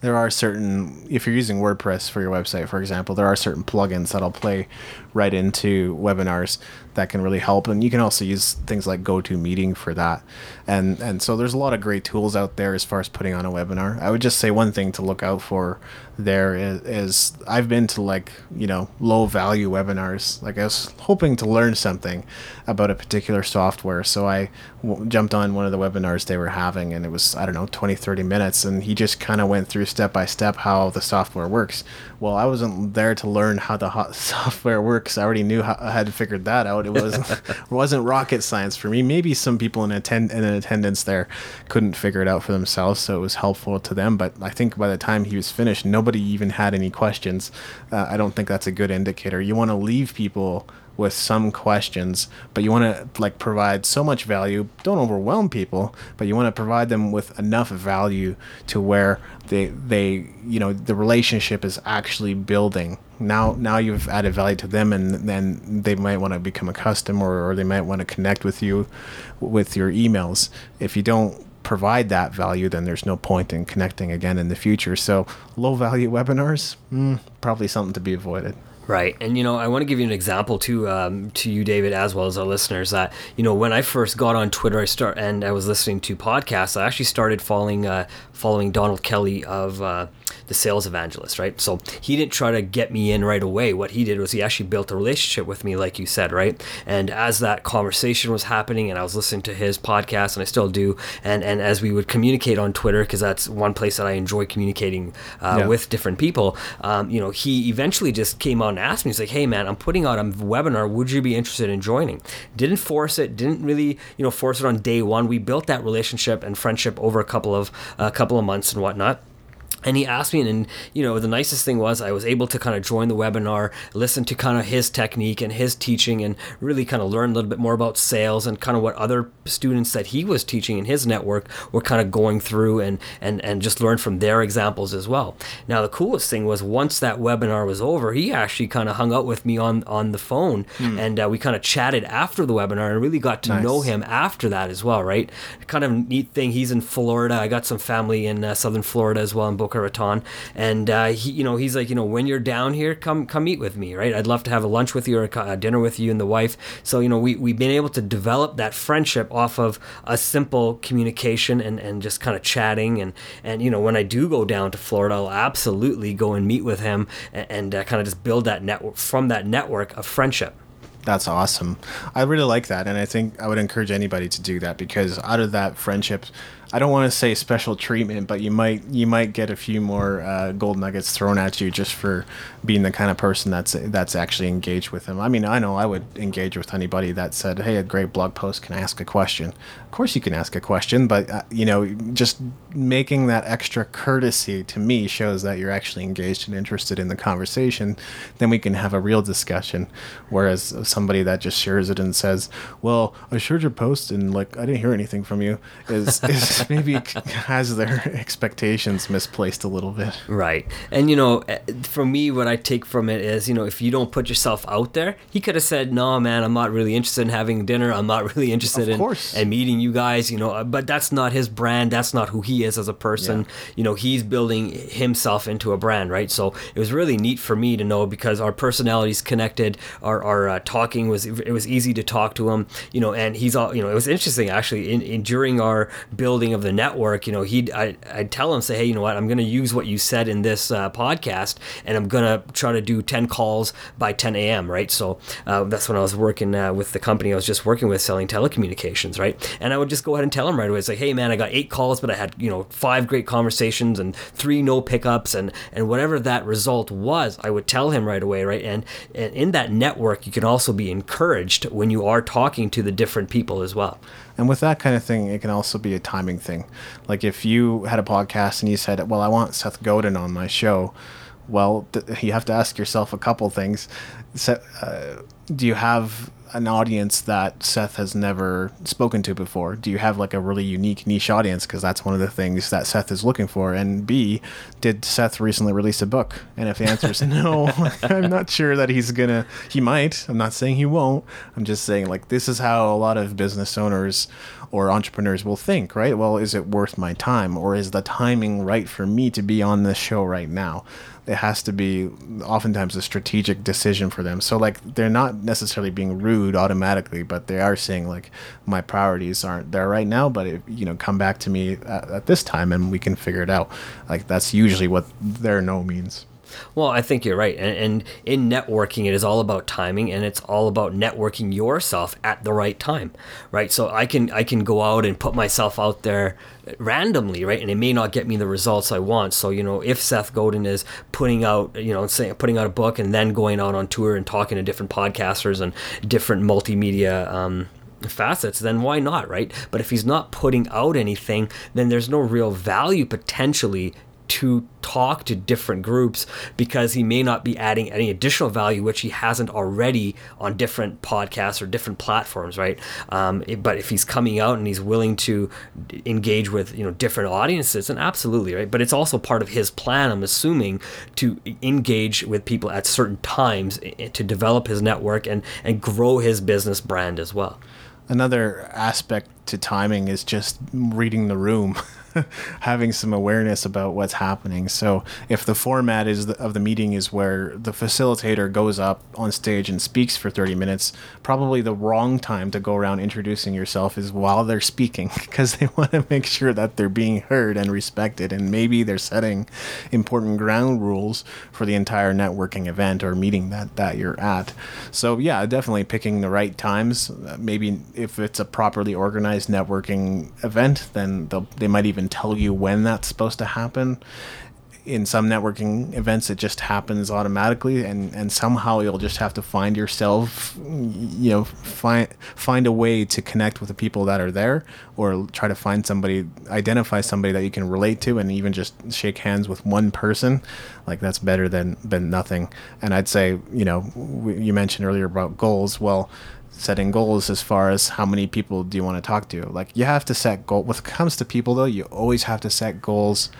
there are certain if you're using WordPress for your website, for example, there are certain plugins that'll play right into webinars that can really help, and you can also use things like GoToMeeting for that. And and so there's a lot of great tools out there as far as putting on a webinar. I would just say one thing to look out for there is, is I've been to like you know low value webinars. Like I was hoping to learn something about a particular software, so I w- jumped on one of the webinars they were having, and it was I don't know 20 30 minutes, and he just kind of went through step by step how the software works. Well, I wasn't there to learn how the ho- software works. I already knew how I had figured that out. It wasn't it wasn't rocket science for me. Maybe some people in attend in attendance there couldn't figure it out for themselves, so it was helpful to them. But I think by the time he was finished, nobody even had any questions. Uh, I don't think that's a good indicator. You want to leave people with some questions, but you want to like provide so much value. Don't overwhelm people, but you want to provide them with enough value to where they they you know the relationship is actually building. Now now you've added value to them, and then they might want to become a customer, or they might want to connect with you with your emails. If you don't provide that value, then there's no point in connecting again in the future. So low value webinars, mm, probably something to be avoided. Right, and you know, I want to give you an example too, um, to you, David, as well as our listeners. That you know, when I first got on Twitter, I start and I was listening to podcasts. I actually started following uh, following Donald Kelly of uh, the Sales Evangelist. Right, so he didn't try to get me in right away. What he did was he actually built a relationship with me, like you said, right. And as that conversation was happening, and I was listening to his podcast, and I still do, and and as we would communicate on Twitter, because that's one place that I enjoy communicating uh, Yeah. with different people. Um, you know, he eventually just came on and asked me, he's like, hey man, I'm putting out a webinar. Would you be interested in joining? Didn't force it, didn't really, you know, force it on day one. We built that relationship and friendship over a couple of a couple of months and whatnot. And he asked me, and you know, the nicest thing was I was able to kind of join the webinar, listen to kind of his technique and his teaching, and really kind of learn a little bit more about sales and kind of what other students that he was teaching in his network were kind of going through, and and and just learn from their examples as well. Now, the coolest thing was once that webinar was over, he actually kind of hung out with me on on the phone, and uh, we kind of chatted after the webinar and really got to Nice. know him after that as well, right? Kind of neat thing. He's in Florida. I got some family in uh, Southern Florida as well in Raton, and uh, he, you know, he's like, you know, when you're down here, come come eat with me, right? I'd love to have a lunch with you or a a dinner with you and the wife. So you know, we we've been able to develop that friendship off of a simple communication and and just kind of chatting and and you know, when I do go down to Florida, I'll absolutely go and meet with him and, and uh, kind of just build that network from that network of friendship. That's awesome. I really like that, and I think I would encourage anybody to do that because out of that friendship, I don't want to say special treatment, but you might you might get a few more uh, gold nuggets thrown at you just for being the kind of person that's that's actually engaged with them. I mean, I know I would engage with anybody that said, "Hey, a great blog post. Can I ask a question?" Of course, you can ask a question, but uh, you know, just making that extra courtesy to me shows that you're actually engaged and interested in the conversation. Then we can have a real discussion. Whereas somebody that just shares it and says, "Well, I shared your post and like I didn't hear anything from you," is is maybe has their expectations misplaced a little bit. Right. And, you know, eh, for me, what I take from it is, you know, if you don't put yourself out there, he could have said, no, man, I'm not really interested in having dinner. I'm not really interested in and meeting you guys, you know, but that's not his brand. That's not who he is as a person. Yeah. You know, he's building himself into a brand, right? So it was really neat for me to know because our personalities connected, our, our uh, talking was, it was easy to talk to him, you know, and he's all, you know, it was interesting actually in, in during our building of the network, you know, he I I'd tell him say, hey, you know what, I'm going to use what you said in this uh, podcast, and I'm going to try to do 10 calls by 10 a.m. Right, so uh, that's when I was working uh, with the company I was just working with selling telecommunications, right, and I would just go ahead and tell him right away, it's like, hey man, I got eight calls, but I had you know five great conversations and three no pickups, and and whatever that result was, I would tell him right away, right, and and in that network, you can also be encouraged when you are talking to the different people as well. And with that kind of thing, it can also be a timing thing. Like if you had a podcast and you said, "Well, I want Seth Godin on my show," well, you have to ask yourself a couple things. So, uh, do you have an audience that Seth has never spoken to before? Do you have like a really unique niche audience? Because that's one of the things that Seth is looking for. And B, did Seth recently release a book? And if the answer is no, I'm not sure that he's gonna. He might. I'm not saying he won't. I'm just saying like this is how a lot of business owners or entrepreneurs will think, right? Well, is it worth my time, or is the timing right for me to be on this show right now? It has to be oftentimes a strategic decision for them. So like they're not necessarily being rude automatically, but they are saying like my priorities aren't there right now, but it, you know come back to me at, at this time and we can figure it out. Like that's usually what their no means. Well, I think you're right. And, and, in networking, it is all about timing, and it's all about networking yourself at the right time, right? So I can I can go out and put myself out there randomly, right? And it may not get me the results I want. So you know, if Seth Godin is putting out, you know, putting out a book and then going out on tour and talking to different podcasters and different multimedia. Um, facets, then why not, right? But if he's not putting out anything, then there's no real value potentially to talk to different groups because he may not be adding any additional value which he hasn't already on different podcasts or different platforms right? Um, but if he's coming out and he's willing to engage with you know different audiences and absolutely right? But it's also part of his plan i'm assuming to engage with people at certain times to develop his network and and grow his business brand as well. Another aspect to timing is just reading the room having some awareness about what's happening. So if the format is the, of the meeting is where the facilitator goes up on stage and speaks for 30 minutes, probably the wrong time to go around introducing yourself is while they're speaking because they want to make sure that they're being heard and respected and maybe they're setting important ground rules for the entire networking event or meeting that that you're at. So yeah, definitely picking the right times. Maybe if it's a properly organized networking event, then they might even tell you when that's supposed to happen. In some networking events, it just happens automatically, and, and somehow you'll just have to find yourself, you know, find find a way to connect with the people that are there, or try to find somebody, identify somebody that you can relate to, and even just shake hands with one person, like that's better than than nothing. And I'd say, you know, you mentioned earlier about goals. Well, setting goals as far as how many people do you want to talk to. Like you have to set goal. When it comes to people though, you always have to set goals,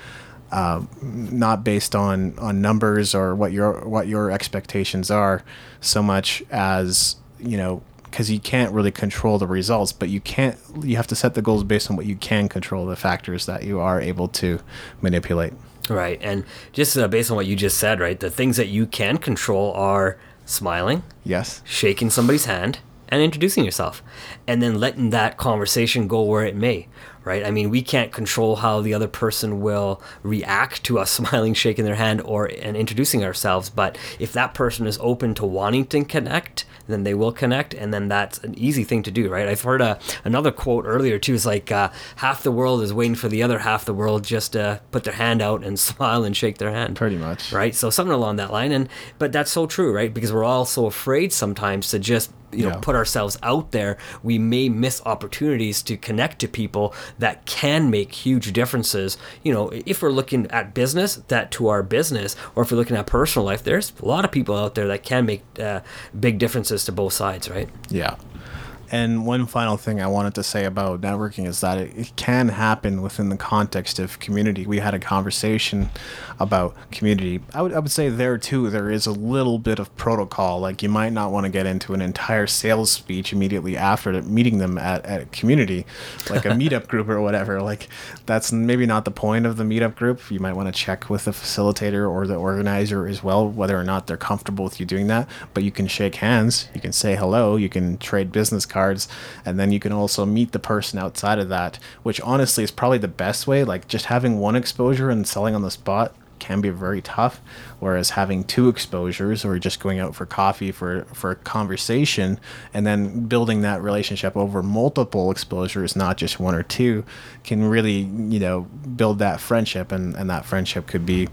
uh, not based on on numbers or what your what your expectations are, so much as you know because you can't really control the results, but you can't. You have to set the goals based on what you can control, the factors that you are able to manipulate. Right, and just uh, based on what you just said, right, the things that you can control are smiling, yes, shaking somebody's hand, and introducing yourself and then letting that conversation go where it may right? I mean, we can't control how the other person will react to us smiling, shaking their hand, or and introducing ourselves. But if that person is open to wanting to connect, then they will connect, and then that's an easy thing to do, right? I've heard a, another quote earlier too. It's like uh, half the world is waiting for the other half the world just to put their hand out and smile and shake their hand. Pretty much, right? So something along that line, and but that's so true, right? Because we're all so afraid sometimes to just you know yeah. put ourselves out there we may miss opportunities to connect to people that can make huge differences. You know if we're looking at business that to our business or if we're looking at personal life there's a lot of people out there that can make uh, big differences to both sides right? Yeah and one final thing I wanted to say about networking is that it, it, can happen within the context of community. We had a conversation about community. I would, I would say there too, there is a little bit of protocol. Like you might not want to get into an entire sales speech immediately after meeting them at, at a community, like a meetup group or whatever. Like that's maybe not the point of the meetup group. You might want to check with the facilitator or the organizer as well, whether or not they're comfortable with you doing that. But you can shake hands, you can say hello, you can trade business cards cards, and then you can also meet the person outside of that, which honestly is probably the best way. Like just having one exposure and selling on the spot can be very tough whereas having two exposures or just going out for coffee for for a conversation and then building that relationship over multiple exposures not just one or two can really you know build that friendship and and that friendship could be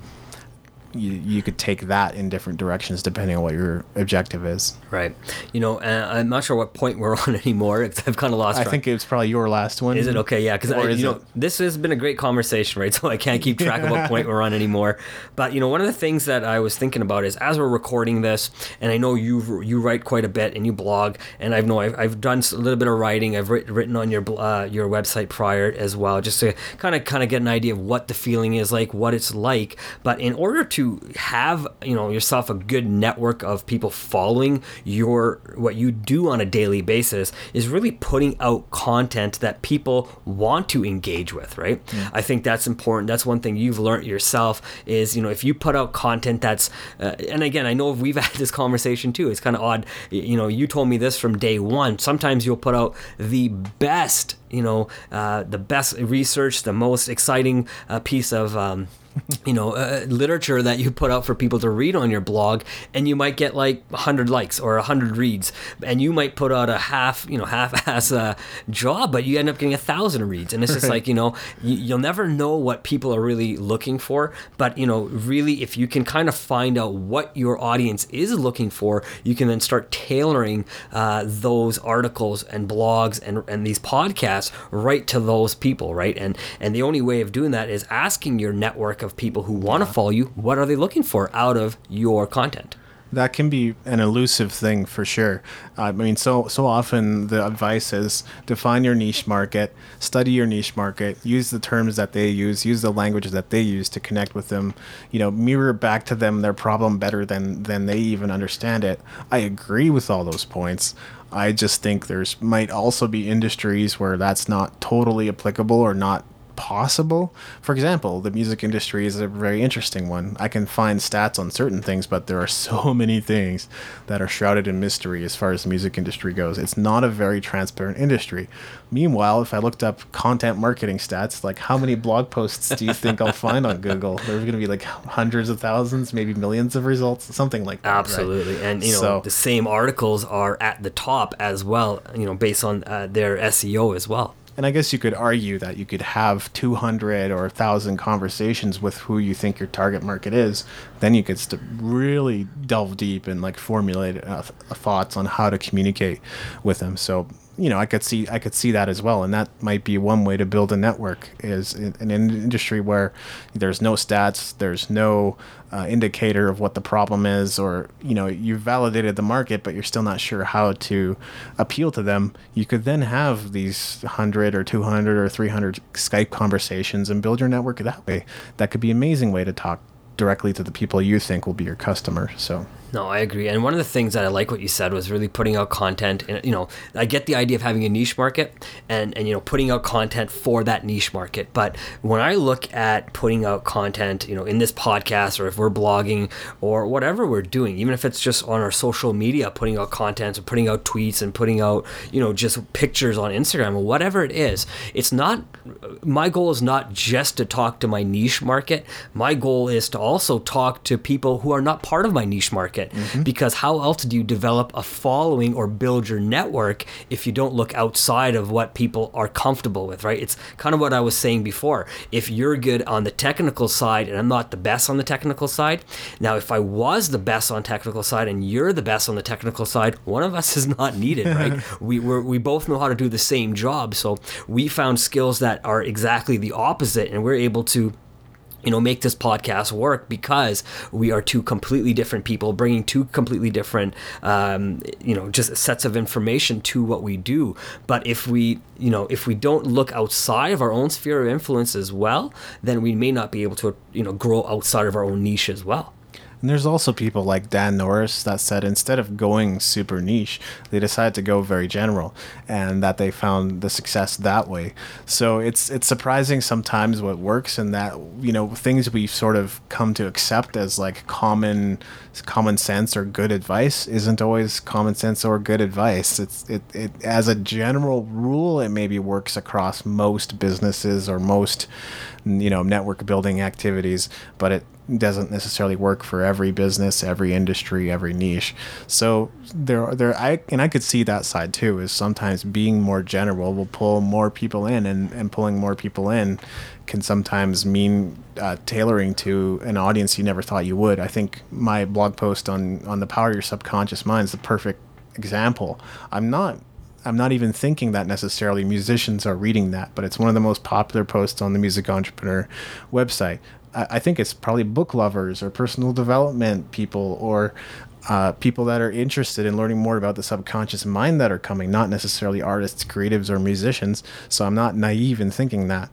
you, you could take that in different directions depending on what your objective is. Right. You know, uh, I'm not sure what point we're on anymore. I've kind of lost. Track. I think it's probably your last one. Is it okay? Yeah, because you know this has been a great conversation, right? So I can't keep track of what point we're on anymore. But you know, one of the things that I was thinking about is as we're recording this, and I know you you write quite a bit and you blog, and I've know I've, I've done a little bit of writing. I've written on your uh, your website prior as well, just to kind of kind of get an idea of what the feeling is like, what it's like. But in order to have you know yourself a good network of people following your what you do on a daily basis is really putting out content that people want to engage with right? Mm. i think that's important. That's one thing you've learned yourself is you know if you put out content that's uh, and again i know we've had this conversation too it's kind of odd you know you told me this from day one. Sometimes you'll put out the best you know uh, the best research the most exciting uh, piece of um, you know, uh, literature that you put out for people to read on your blog, and you might get like 100 likes or 100 reads, and you might put out a half, you know, half-ass uh, job, but you end up getting a thousand reads, and it's just like, you know, you, you'll never know what people are really looking for, but you know, really, if you can kind of find out what your audience is looking for, you can then start tailoring uh, those articles and blogs and and these podcasts right to those people, right? And and the only way of doing that is asking your network of people who want to follow you. What are they looking for out of your content? that can be an elusive thing for sure. I mean, so so often the advice is define your niche market, study your niche market, use the terms that they use, use the language that they use to connect with them. You know, mirror back to them their problem better than than they even understand it. I agree with all those points. I just think there's might also be industries where that's not totally applicable or not possible. For example, the music industry is a very interesting one. I can find stats on certain things, but there are so many things that are shrouded in mystery as far as the music industry goes. It's not a very transparent industry. Meanwhile, if I looked up content marketing stats, like how many blog posts do you think I'll find on Google? There's going to be like hundreds of thousands, maybe millions of results, something like that. Absolutely. Right? And, you know, so, the same articles are at the top as well, you know, based on uh, their SEO as well. And I guess you could argue that you could have 200 or 1,000 conversations with who you think your target market is. Then you could st- really delve deep and like formulate uh, thoughts on how to communicate with them. So you know, I could see I could see that as well, and that might be one way to build a network is in, in an industry where there's no stats, there's no uh, indicator of what the problem is, or you know, you've validated the market, but you're still not sure how to appeal to them. You could then have these hundred or two hundred or three hundred Skype conversations and build your network that way. That could be an amazing way to talk directly to the people you think will be your customer. So No, I agree. And one of the things that I like what you said was really putting out content. And, you know, I get the idea of having a niche market and, and, you know, putting out content for that niche market. But when I look at putting out content, you know, in this podcast or if we're blogging or whatever we're doing, even if it's just on our social media, putting out content or putting out tweets and putting out, you know, just pictures on Instagram or whatever it is, it's not, my goal is not just to talk to my niche market. My goal is to also talk to people who are not part of my niche market market mm-hmm. because how else do you develop a following or build your network if you don't look outside of what people are comfortable with, right? It's kind of what I was saying before. If you're good on the technical side and I'm not the best on the technical side, now if I was the best on technical side and you're the best on the technical side, one of us is not needed, right? we we we both know how to do the same job, so we found skills that are exactly the opposite, and we're able to you know make this podcast work because we are two completely different people bringing two completely different um, you know just sets of information to what we do. But if we you know if we don't look outside of our own sphere of influence as well then we may not be able to you know grow outside of our own niche as well and there's also people like Dan Norris that said instead of going super niche, they decided to go very general, and that they found the success that way. So it's it's surprising sometimes what works, and that you know things we've sort of come to accept as like common common sense or good advice isn't always common sense or good advice. It's it, it as a general rule, it maybe works across most businesses or most you know network building activities, but it doesn't necessarily work for every business, every industry, every niche. So there, are there, I and I could see that side too. Is sometimes being more general will pull more people in, and and pulling more people in can sometimes mean uh, tailoring to an audience you never thought you would. I think my blog post on on the power of your subconscious mind is the perfect example. I'm not I'm not even thinking that necessarily musicians are reading that, but it's one of the most popular posts on the Music Entrepreneur website. I think it's probably book lovers or personal development people or uh, people that are interested in learning more about the subconscious mind that are coming, not necessarily artists, creatives, or musicians. So I'm not naive in thinking that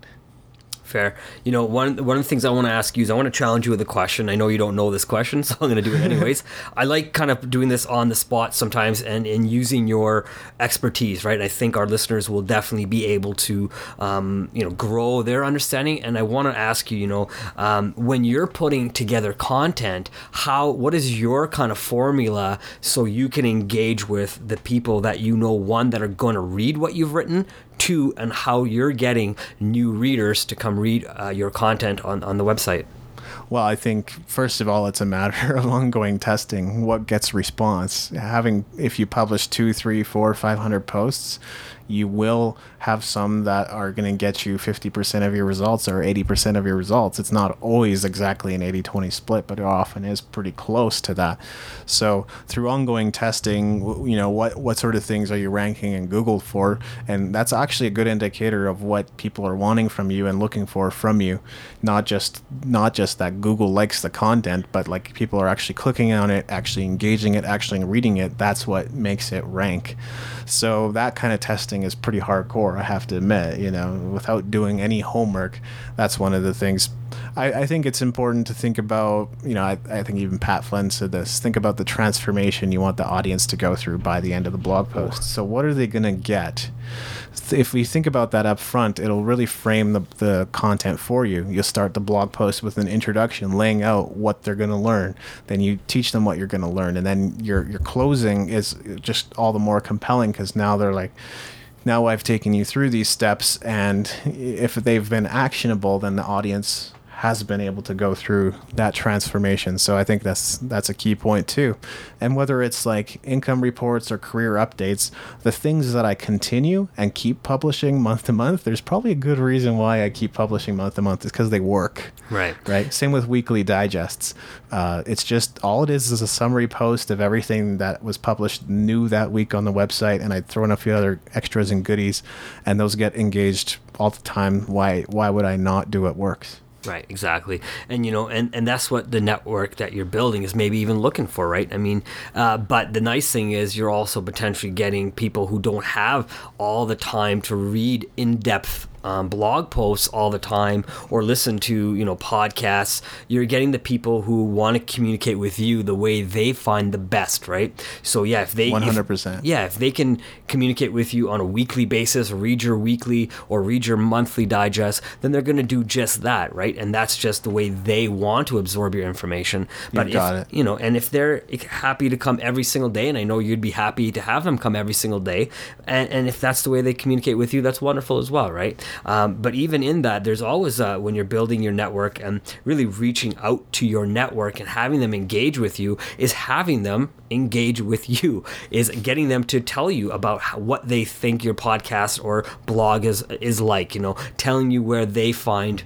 fair. You know, one one of the things I want to ask you is I want to challenge you with a question. I know you don't know this question, so I'm going to do it anyways. I like kind of doing this on the spot sometimes and in using your expertise, right? I think our listeners will definitely be able to, um, you know, grow their understanding. And I want to ask you, you know, um, when you're putting together content, how what is your kind of formula so you can engage with the people that you know one that are going to read what you've written to and how you're getting new readers to come read uh, your content on, on the website? Well, I think first of all, it's a matter of ongoing testing. What gets response? Having if you publish two, three, four, five hundred posts, you will have some that are going to get you 50% of your results or 80% of your results. It's not always exactly an 80 20 split, but it often is pretty close to that. So, through ongoing testing, you know, what, what sort of things are you ranking in Google for? And that's actually a good indicator of what people are wanting from you and looking for from you. Not just not just that Google likes the content, but like people are actually clicking on it, actually engaging it, actually reading it. That's what makes it rank. So that kind of testing is pretty hardcore, I have to admit. You know, without doing any homework, that's one of the things. I, I think it's important to think about. You know, I, I think even Pat Flynn said this. Think about the transformation you want the audience to go through by the end of the blog post. So what are they going to get? if we think about that up front, it'll really frame the, the content for you. You'll start the blog post with an introduction, laying out what they're going to learn. Then you teach them what you're going to learn, and then your your closing is just all the more compelling because now they're like, now I've taken you through these steps, and if they've been actionable, then the audience has been able to go through that transformation. So I think that's that's a key point too. And whether it's like income reports or career updates, the things that I continue and keep publishing month to month, there's probably a good reason why I keep publishing month to month is because they work. Right. Right. Same with weekly digests. Uh, it's just all it is is a summary post of everything that was published new that week on the website, and I throw in a few other extras and goodies, and those get engaged all the time. Why? Why would I not do what works? Right, exactly. And you know, and, and that's what the network that you're building is maybe even looking for, right? I mean, uh, but the nice thing is you're also potentially getting people who don't have all the time to read in depth um, blog posts all the time or listen to you know podcasts you're getting the people who want to communicate with you the way they find the best right so yeah if they 100%. yeah if they can communicate with you on a weekly basis read your weekly or read your monthly digest then they're going to do just that right and that's just the way they want to absorb your information but got if it. you know and if they're happy to come every single day and i know you'd be happy to have them come every single day and, and if that's the way they communicate with you that's wonderful as well right um, but even in that there's always uh, when you're building your network and really reaching out to your network and having them engage with you is having them engage with you is getting them to tell you about how, what they think your podcast or blog is is like you know telling you where they find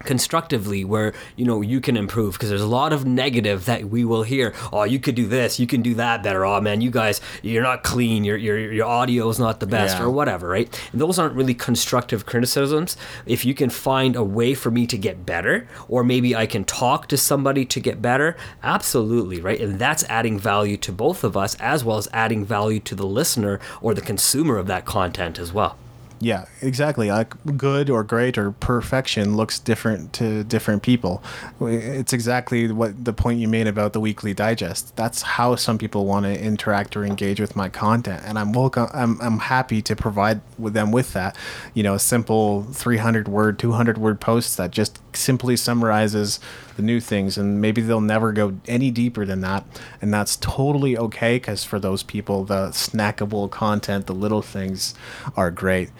constructively where you know you can improve because there's a lot of negative that we will hear. Oh you could do this you can do that better. Oh man you guys you're not clean your your, your audio is not the best Yeah. or whatever right? And those aren't really constructive criticisms. If you can find a way for me to get better or maybe i can talk to somebody to get better absolutely right? And that's adding value to both of us as well as adding value to the listener or the consumer of that content as well Yeah, exactly. Like good or great or perfection looks different to different people. It's exactly what the point you made about the weekly digest. That's how some people want to interact or engage with my content, and I'm welcome. I'm I'm happy to provide with them with that. You know, a simple 300 word, 200 word posts that just simply summarizes the new things, and maybe they'll never go any deeper than that, and that's totally okay. Because for those people, the snackable content, the little things, are great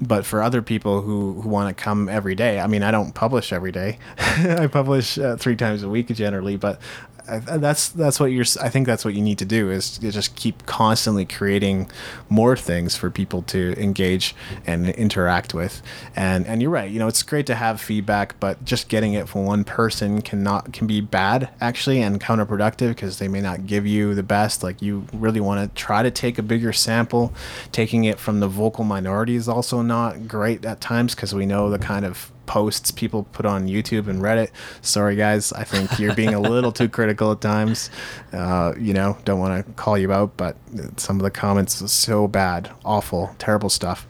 but for other people who, who want to come every day i mean i don't publish every day. I publish uh, three times a week generally but I, that's that's what you're i think that's what you need to do is just keep constantly creating more things for people to engage and interact with. And and you're right you know it's great to have feedback but just getting it from one person cannot can be bad actually and counterproductive because they may not give you the best. Like you really want to try to take a bigger sample. Taking it from the vocal minority is also not great at times because we know the kind of posts people put on YouTube and Reddit. Sorry, guys. I think you're being a little too critical at times. Uh, you know, don't want to call you out, but some of the comments are so bad, awful, terrible stuff.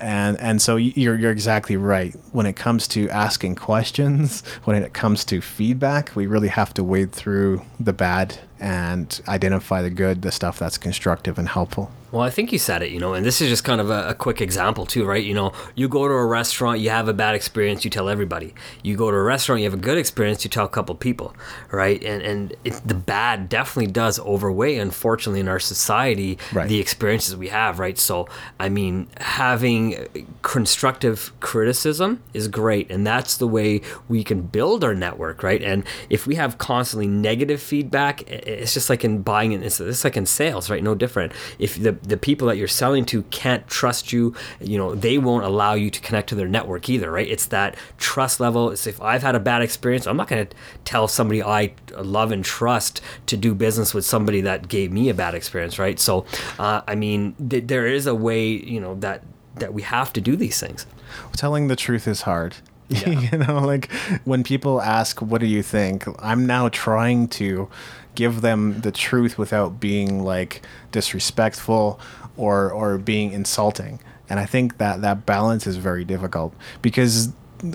And and so you're you're exactly right. When it comes to asking questions, when it comes to feedback, we really have to wade through the bad and identify the good, the stuff that's constructive and helpful. Well, I think you said it, you know, and this is just kind of a, a quick example too, right? You know, you go to a restaurant, you have a bad experience, you tell everybody. You go to a restaurant, you have a good experience, you tell a couple people, right? And and it, the bad definitely does overweigh, unfortunately, in our society, Right. the experiences we have, right? So, I mean, having constructive criticism is great, and that's the way we can build our network, right? And if we have constantly negative feedback, it's just like in buying it. It's, it's like in sales, right? No different. If the the people that you're selling to can't trust you, you know, they won't allow you to connect to their network either, right? It's that trust level. It's if I've had a bad experience, I'm not going to tell somebody I love and trust to do business with somebody that gave me a bad experience, right? So, uh, I mean, th- there is a way, you know, that that we have to do these things. telling the truth is hard. Yeah. you know, like when people ask, "What do you think?" I'm now trying to give them the truth without being like disrespectful or or being insulting. And I think that that balance is very difficult because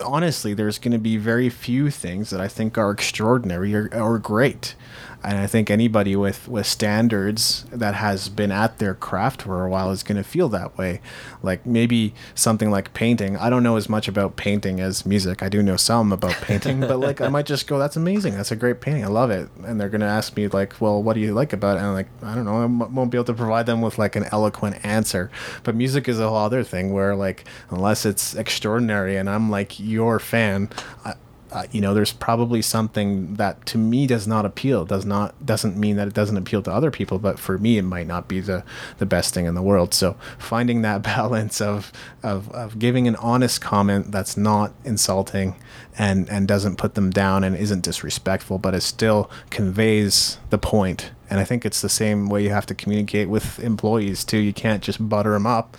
honestly, there's going to be very few things that I think are extraordinary or, or great. And I think anybody with, with standards that has been at their craft for a while is going to feel that way. Like maybe something like painting. I don't know as much about painting as music. I do know some about painting, but like I might just go, "That's amazing. That's a great painting. I love it." And they're going to ask me like, "Well, what do you like about it?" And I'm like, "I don't know. I m- won't be able to provide them with like an eloquent answer." But music is a whole other thing where like unless it's extraordinary and I'm like your fan, I, uh, you know, there's probably something that to me does not appeal. Does not doesn't mean that it doesn't appeal to other people, but for me, it might not be the the best thing in the world. So finding that balance of of, of giving an honest comment that's not insulting and and doesn't put them down and isn't disrespectful, but it still conveys the point. And I think it's the same way you have to communicate with employees too. You can't just butter them up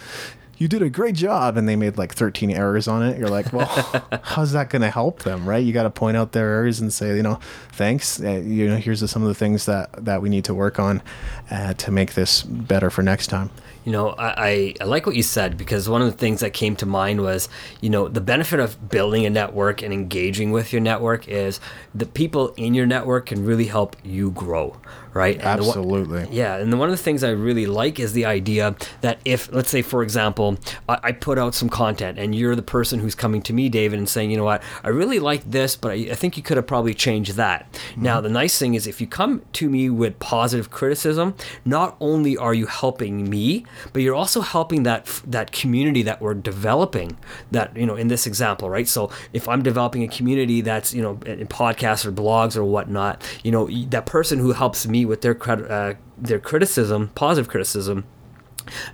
you did a great job and they made like 13 errors on it. You're like well how's that going to help them right? You got to point out their errors and say you know thanks uh, you know here's some of the things that that we need to work on uh, to make this better for next time. You know, I, I, I like what you said because one of the things that came to mind was, you know, the benefit of building a network and engaging with your network is the people in your network can really help you grow, right? And one- Absolutely. yeah, and one of the things I really like is the idea that if, let's say, for example, I, I put out some content and you're the person who's coming to me, David, and saying, you know what, I really like this, but I, I think you could have probably changed that. Now, the nice thing is if you come to me with positive criticism, not only are you helping me, but you're also helping that that community that we're developing. That you know, in this example, right? So if I'm developing a community that's you know in podcasts or blogs or whatnot, you know, that person who helps me with their uh, their criticism, positive criticism,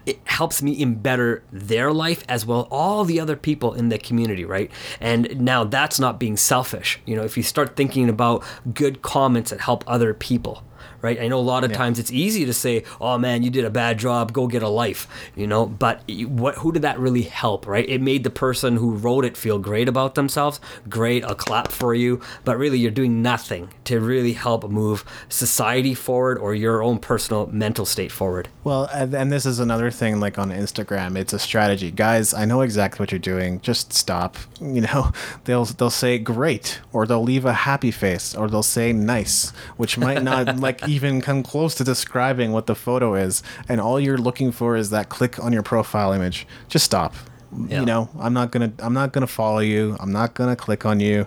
it helps me in their life as well all the other people in the community right? And now that's not being selfish. You know if you start thinking about good comments that help other people right i know a lot of times it's easy to say oh man you did a bad job go get a life you know but what who did that really help right it made the person who wrote it feel great about themselves great a clap for you but really you're doing nothing to really help move society forward or your own personal mental state forward Well, and, and this is another thing like on Instagram, it's a strategy. Guys, I know exactly what you're doing. Just stop. You know, they'll they'll say great or they'll leave a happy face or they'll say nice, which might not like even come close to describing what the photo is. And all you're looking for is that click on your profile image. Just stop. Yeah. You know, I'm not gonna I'm not gonna follow you. I'm not gonna click on you.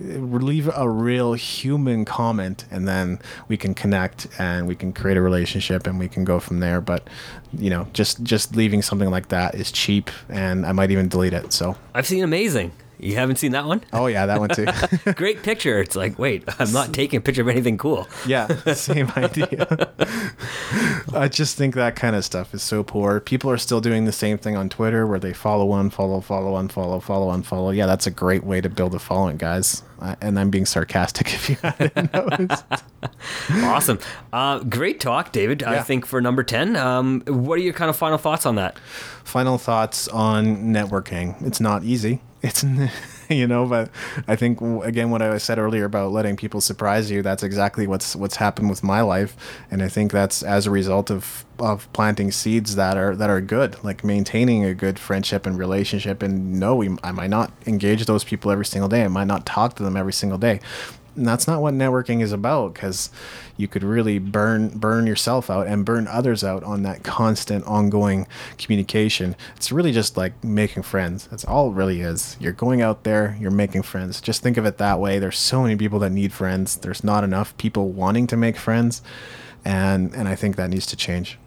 Leave a real human comment, and then we can connect and we can create a relationship and we can go from there. But you know, just just leaving something like that is cheap, and I might even delete it. So, I've seen Amazing. You haven't seen that one? oh yeah, that one too. Great picture. It's like, wait, I'm not taking a picture of anything cool. yeah, same idea. I just think that kind of stuff is so poor. People are still doing the same thing on Twitter where they follow, unfollow, follow, unfollow, follow, unfollow. Yeah, that's a great way to build a following, guys. Uh, and I'm being sarcastic if you hadn't noticed. Awesome. Uh, great talk, David. I think for number 10, um, what are your kind of final thoughts on that? Final thoughts on networking. It's not easy. It's you know, but I think again what I said earlier about letting people surprise you. That's exactly what's what's happened with my life, and I think that's as a result of of planting seeds that are that are good, like maintaining a good friendship and relationship. And no, we, I might not engage those people every single day. I might not talk to them every single day. And that's not what networking is about because you could really burn burn yourself out and burn others out on that constant ongoing communication. It's really just like making friends. That's all it really is. You're going out there you're making friends. Just think of it that way. There's so many people that need friends. There's not enough people wanting to make friends and and i think that needs to change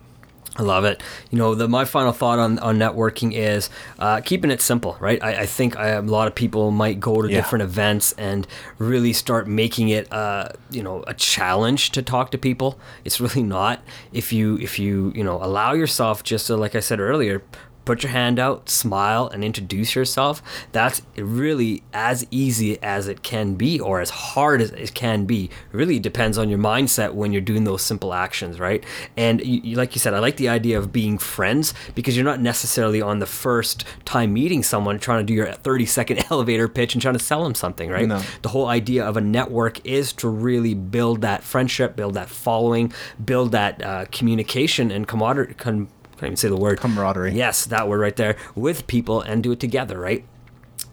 I love it. You know, the my final thought on, on networking is uh, keeping it simple, right? I, I think I, a lot of people might go to Yeah. different events and really start making it, uh, you know, a challenge to talk to people. It's really not. If you if you you know allow yourself just to, like I said earlier, put your hand out, smile, and introduce yourself. That's really as easy as it can be, or as hard as it can be. It really depends on your mindset when you're doing those simple actions, right? And you, you, like you said, I like the idea of being friends because you're not necessarily on the first time meeting someone trying to do your 30 second elevator pitch and trying to sell them something, right? No. The whole idea of a network is to really build that friendship, build that following, build that uh, communication and camaraderie. Can't even say the word Camaraderie. Yes, that word right there with people and do it together, right?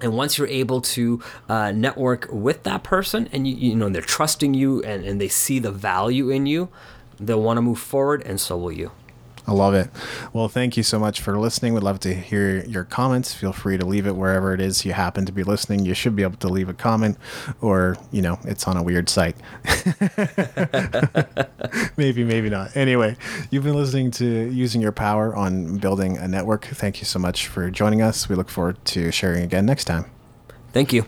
And once you're able to uh, network with that person and you, you know they're trusting you and, and they see the value in you, they'll want to move forward and so will you. I love it. Well, thank you so much for listening. We'd love to hear your comments. Feel free to leave it wherever it is you happen to be listening. You should be able to leave a comment, or, you know, it's on a weird site. maybe, maybe not. Anyway, you've been listening to Using Your Power on Building a Network. Thank you so much for joining us. We look forward to sharing again next time. Thank you.